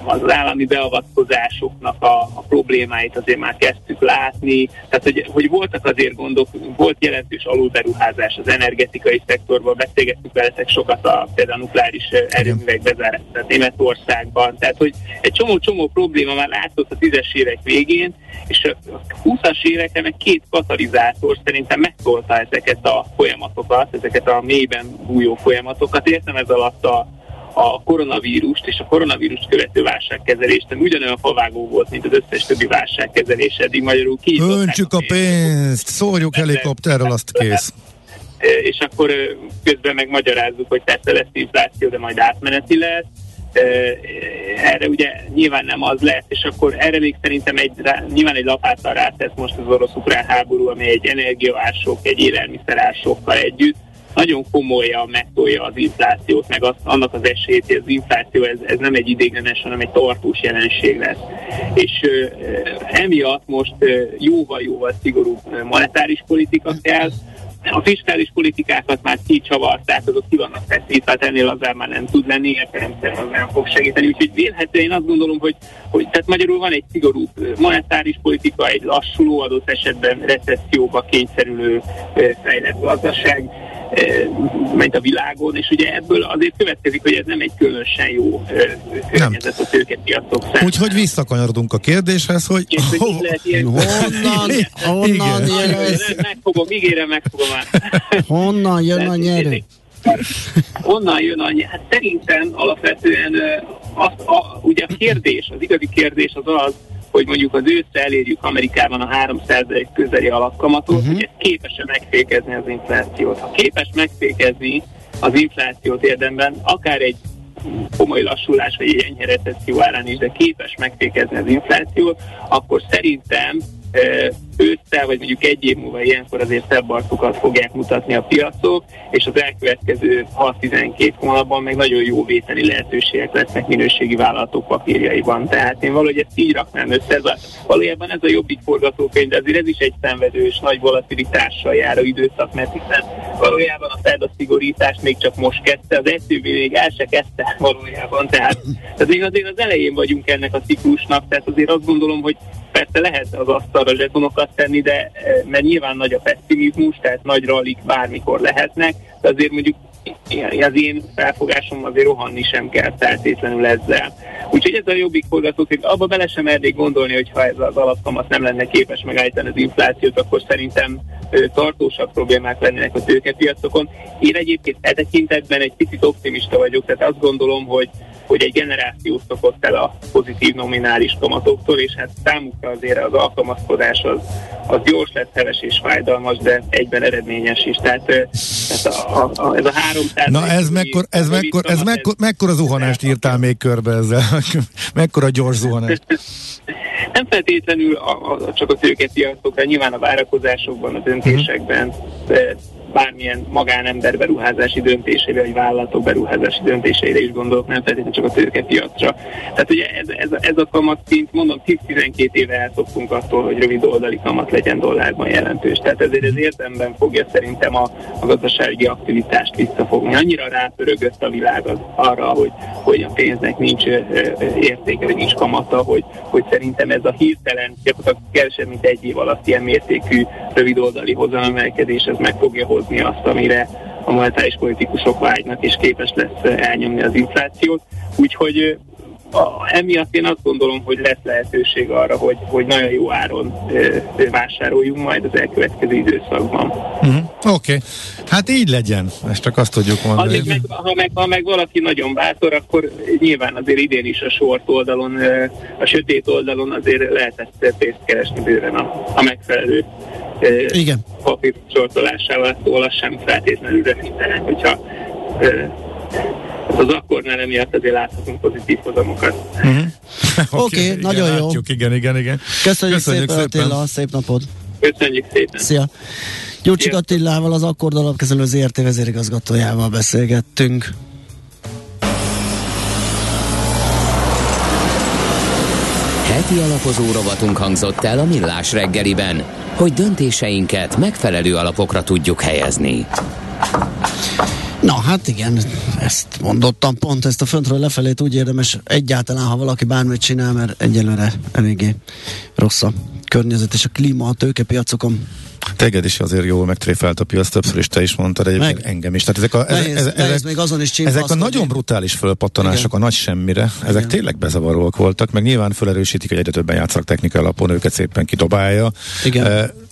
az állami beavatkozásoknak a, a problémáit azért már kezdtük látni, tehát hogy, hogy voltak azért gondok, volt jelentős alulberuházás az energetikai szektorban, beszélgettük veletek sokat a például a nukleáris erőművek bezárását Németországban, tehát hogy egy csomó-csomó probléma már látszott a tízes évek végén, és a 20-as évekre meg két katalizátor szerintem megtolta ezeket a folyamatokat, ezeket a mélyben bújó folyamatokat, értem ez alatt a a koronavírust és a koronavírust követő válságkezelést nem ugyanolyan favágó volt, mint az összes többi válságkezelés eddig magyarul ki. Öntsük a pénzt, szórjuk helikopterrel, azt kész. És akkor közben megmagyarázzuk, hogy persze lesz infláció, de majd átmeneti lesz. Erre ugye nyilván nem az lesz, és akkor erre még szerintem egy, nyilván egy lapáttal rátesz most az orosz-ukrán háború, ami egy energiaások, egy élelmiszerásokkal együtt, nagyon komolyan megtolja az inflációt, meg az, annak az esélyét, hogy az infláció ez, ez nem egy idéglenes, hanem egy tartós jelenség lesz. És ö, emiatt most jóval-jóval szigorúbb monetáris politika kell, a fiskális politikákat már kicsavarták, azok ki vannak feszítve, hát ennél az már nem tud lenni, értelemszerűen az nem fog segíteni. Úgyhogy vélhetően én azt gondolom, hogy, hogy tehát magyarul van egy szigorú monetáris politika, egy lassuló adott esetben recesszióba kényszerülő fejlett gazdaság, ment a világon, és ugye ebből azért következik, hogy ez nem egy különösen jó környezet a tőkepiacok számára. Úgyhogy visszakanyarodunk a kérdéshez, hogy, és, hogy ho- ilyen... honnan, honnan jön ez? Megfogom, ígérem, megfogom át. Honnan jön a nyerő? Honnan jön a nyerő? Hát szerintem alapvetően az, a, ugye a kérdés, az igazi kérdés az az, hogy mondjuk az ősszel elérjük Amerikában a 3% közeli alapkamatot, uh-huh. hogy ez képes-e megfékezni az inflációt. Ha képes megfékezni az inflációt érdemben, akár egy komoly lassulás vagy egy enyhe recesszió árán is, de képes megfékezni az inflációt, akkor szerintem ősszel, vagy mondjuk egy év múlva ilyenkor azért szebb arcokat fogják mutatni a piacok, és az elkövetkező 6-12 hónapban meg nagyon jó vételi lehetőségek lesznek minőségi vállalatok papírjaiban. Tehát én valahogy ezt így raknám össze. Ez a, valójában ez a jobbik forgatókönyv, de azért ez is egy szenvedős, nagy volatilitással járó időszak, mert hiszen valójában a Fed a szigorítást még csak most kezdte, az ECB még el se kezdte valójában. Tehát, még azért az elején vagyunk ennek a ciklusnak, tehát azért azt gondolom, hogy persze lehet az asztalra zsetonokat tenni, de eh, mert nyilván nagy a pessimizmus, tehát nagy rallik bármikor lehetnek, de azért mondjuk az én felfogásom azért rohanni sem kell feltétlenül ezzel. Úgyhogy ez a jobbik forgatókönyv, abba bele sem mernék gondolni, hogy ha ez az alapkamat nem lenne képes megállítani az inflációt, akkor szerintem tartósabb problémák lennének a tőkepiacokon. Én egyébként e tekintetben egy picit optimista vagyok, tehát azt gondolom, hogy hogy egy generáció szokott el a pozitív nominális kamatoktól, és hát számukra azért az alkalmazkodás az, az gyors lesz, heves és fájdalmas, de egyben eredményes is. Tehát, tehát a, a, a, ez a három Na ez mekkor, ez mekkor, ez mekkor, mekkora zuhanást írtál még körbe ezzel? mekkora gyors zuhanást? Nem feltétlenül a, a, csak a tőkepiacokra, nyilván a várakozásokban, a döntésekben, de bármilyen magánember beruházási döntéseire, vagy vállalatok beruházási döntéseire is gondolok, nem feltétlenül csak a tőkepiacra. Tehát ugye ez, ez, ez a kamatszint, mondom, 10-12 éve elszoktunk attól, hogy rövid oldali kamat legyen dollárban jelentős. Tehát ezért ez értemben fogja szerintem a, a gazdasági aktivitást visszafogni. Annyira rápörögött a világ az arra, hogy, hogy a pénznek nincs értéke, vagy nincs kamata, hogy, hogy szerintem ez a hirtelen, gyakorlatilag kevesebb, mint egy év alatt ilyen mértékű rövidoldali hozamemelkedés, ez meg fogja hozni hozni azt, amire a monetáris politikusok vágynak, és képes lesz elnyomni az inflációt. Úgyhogy a, emiatt én azt gondolom, hogy lesz lehetőség arra, hogy, hogy nagyon jó áron ö, ö, vásároljunk majd az elkövetkező időszakban. Uh-huh. Oké, okay. hát így legyen, ezt csak azt tudjuk mondani. Meg, ha, meg, ha meg valaki nagyon bátor, akkor nyilván azért idén is a sort oldalon, a sötét oldalon azért lehetett pénzt keresni bőven a, a megfelelő igen. papír sortolásával, szóval az sem feltétlenül rövidítenek, hogyha az akkornál emiatt azért láthatunk pozitív hozamokat. Uh-huh. Oké, okay, okay, nagyon jó. Látjuk, igen, igen, igen. Köszönjük, Köszönjük szépen, szépen. Attila, szép napot. Köszönjük szépen. Szia. Gyurcsik Attilával, az Akkord alapkezelő ZRT vezérigazgatójával beszélgettünk. Heti alapozó rovatunk hangzott el a Millás reggeliben, hogy döntéseinket megfelelő alapokra tudjuk helyezni. Na hát igen, ezt mondottam pont, ezt a föntről lefelét úgy érdemes egyáltalán, ha valaki bármit csinál, mert egyelőre eléggé rossz a környezet és a klíma a tőkepiacokon. Teged is azért jól megtréfelt a piac, többször is te is mondtad, egyébként Meg. engem is. Tehát ezek a, nehéz, ezek, nehéz még azon is ezek a nagyon brutális fölpattanások Igen. a nagy semmire, ezek Igen. tényleg bezavaróak voltak, meg nyilván felerősítik, hogy egyre többen játszanak technikai alapon, őket szépen kidobálja. Igen.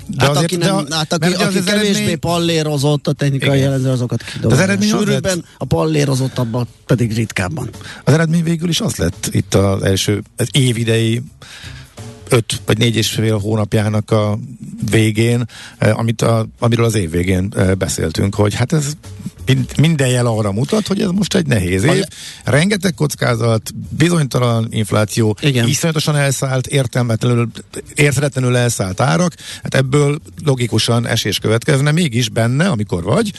De hát, azért, aki, nem, de, hát aki, aki az kevésbé eredmény... pallérozott a technikai jelenző, azokat kidobálja. Az eredmény Sűrűbben, lett... a pallérozottabbak pedig ritkábban. Az eredmény végül is az lett itt az első az évidei öt vagy négy és fél hónapjának a végén, eh, amit a, amiről az év végén eh, beszéltünk, hogy hát ez minden jel arra mutat, hogy ez most egy nehéz év. Rengeteg kockázat, bizonytalan infláció, Igen. iszonyatosan elszállt, értelmetlenül, érthetetlenül elszállt árak, hát ebből logikusan esés következne, mégis benne, amikor vagy,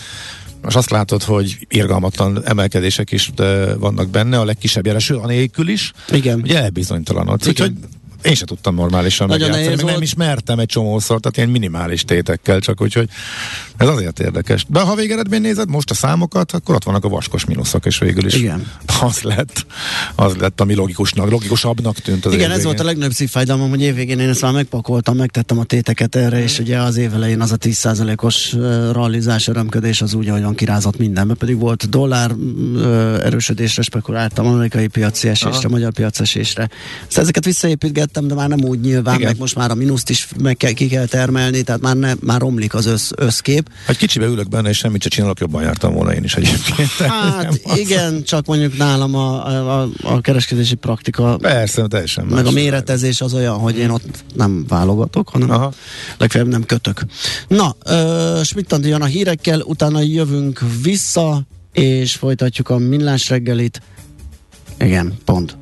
most azt látod, hogy irgalmatlan emelkedések is eh, vannak benne, a legkisebb jeleső, anélkül is. Igen. Ugye elbizonytalanodsz. Úgyhogy én sem tudtam normálisan Nagyon megjátszani, meg nem is mertem egy csomószor, tehát ilyen minimális tétekkel, csak úgyhogy ez azért érdekes. De ha végeredmény nézed most a számokat, akkor ott vannak a vaskos mínuszok, és végül is Igen. az lett, az lett, ami logikusnak, logikusabbnak tűnt az Igen, ez volt a legnagyobb szívfájdalmam, hogy évvégén én ezt már megpakoltam, megtettem a téteket erre, és ugye az év elején az a 10%-os rallizás, örömködés az úgy, ahogy van kirázott mindenbe, pedig volt dollár erősödésre spekuláltam, amerikai piaci esésre, Aha. magyar piaci esésre. Szóval ezeket visszaépítgettem, de már nem úgy nyilván, Igen. meg most már a mínuszt is meg kell, ki kell termelni, tehát már, ne, már romlik az össz, összkép. Hát kicsibe ülök benne, és semmit sem csinálok, jobban jártam volna én is egyébként. Hát igen, csak mondjuk nálam a, a, a kereskedési praktika. Persze, teljesen Meg a méretezés az olyan, hogy én ott nem válogatok, hanem Aha. legfeljebb nem kötök. Na, uh, Schmidt jön a hírekkel, utána jövünk vissza, és folytatjuk a millás reggelit. Igen, pont.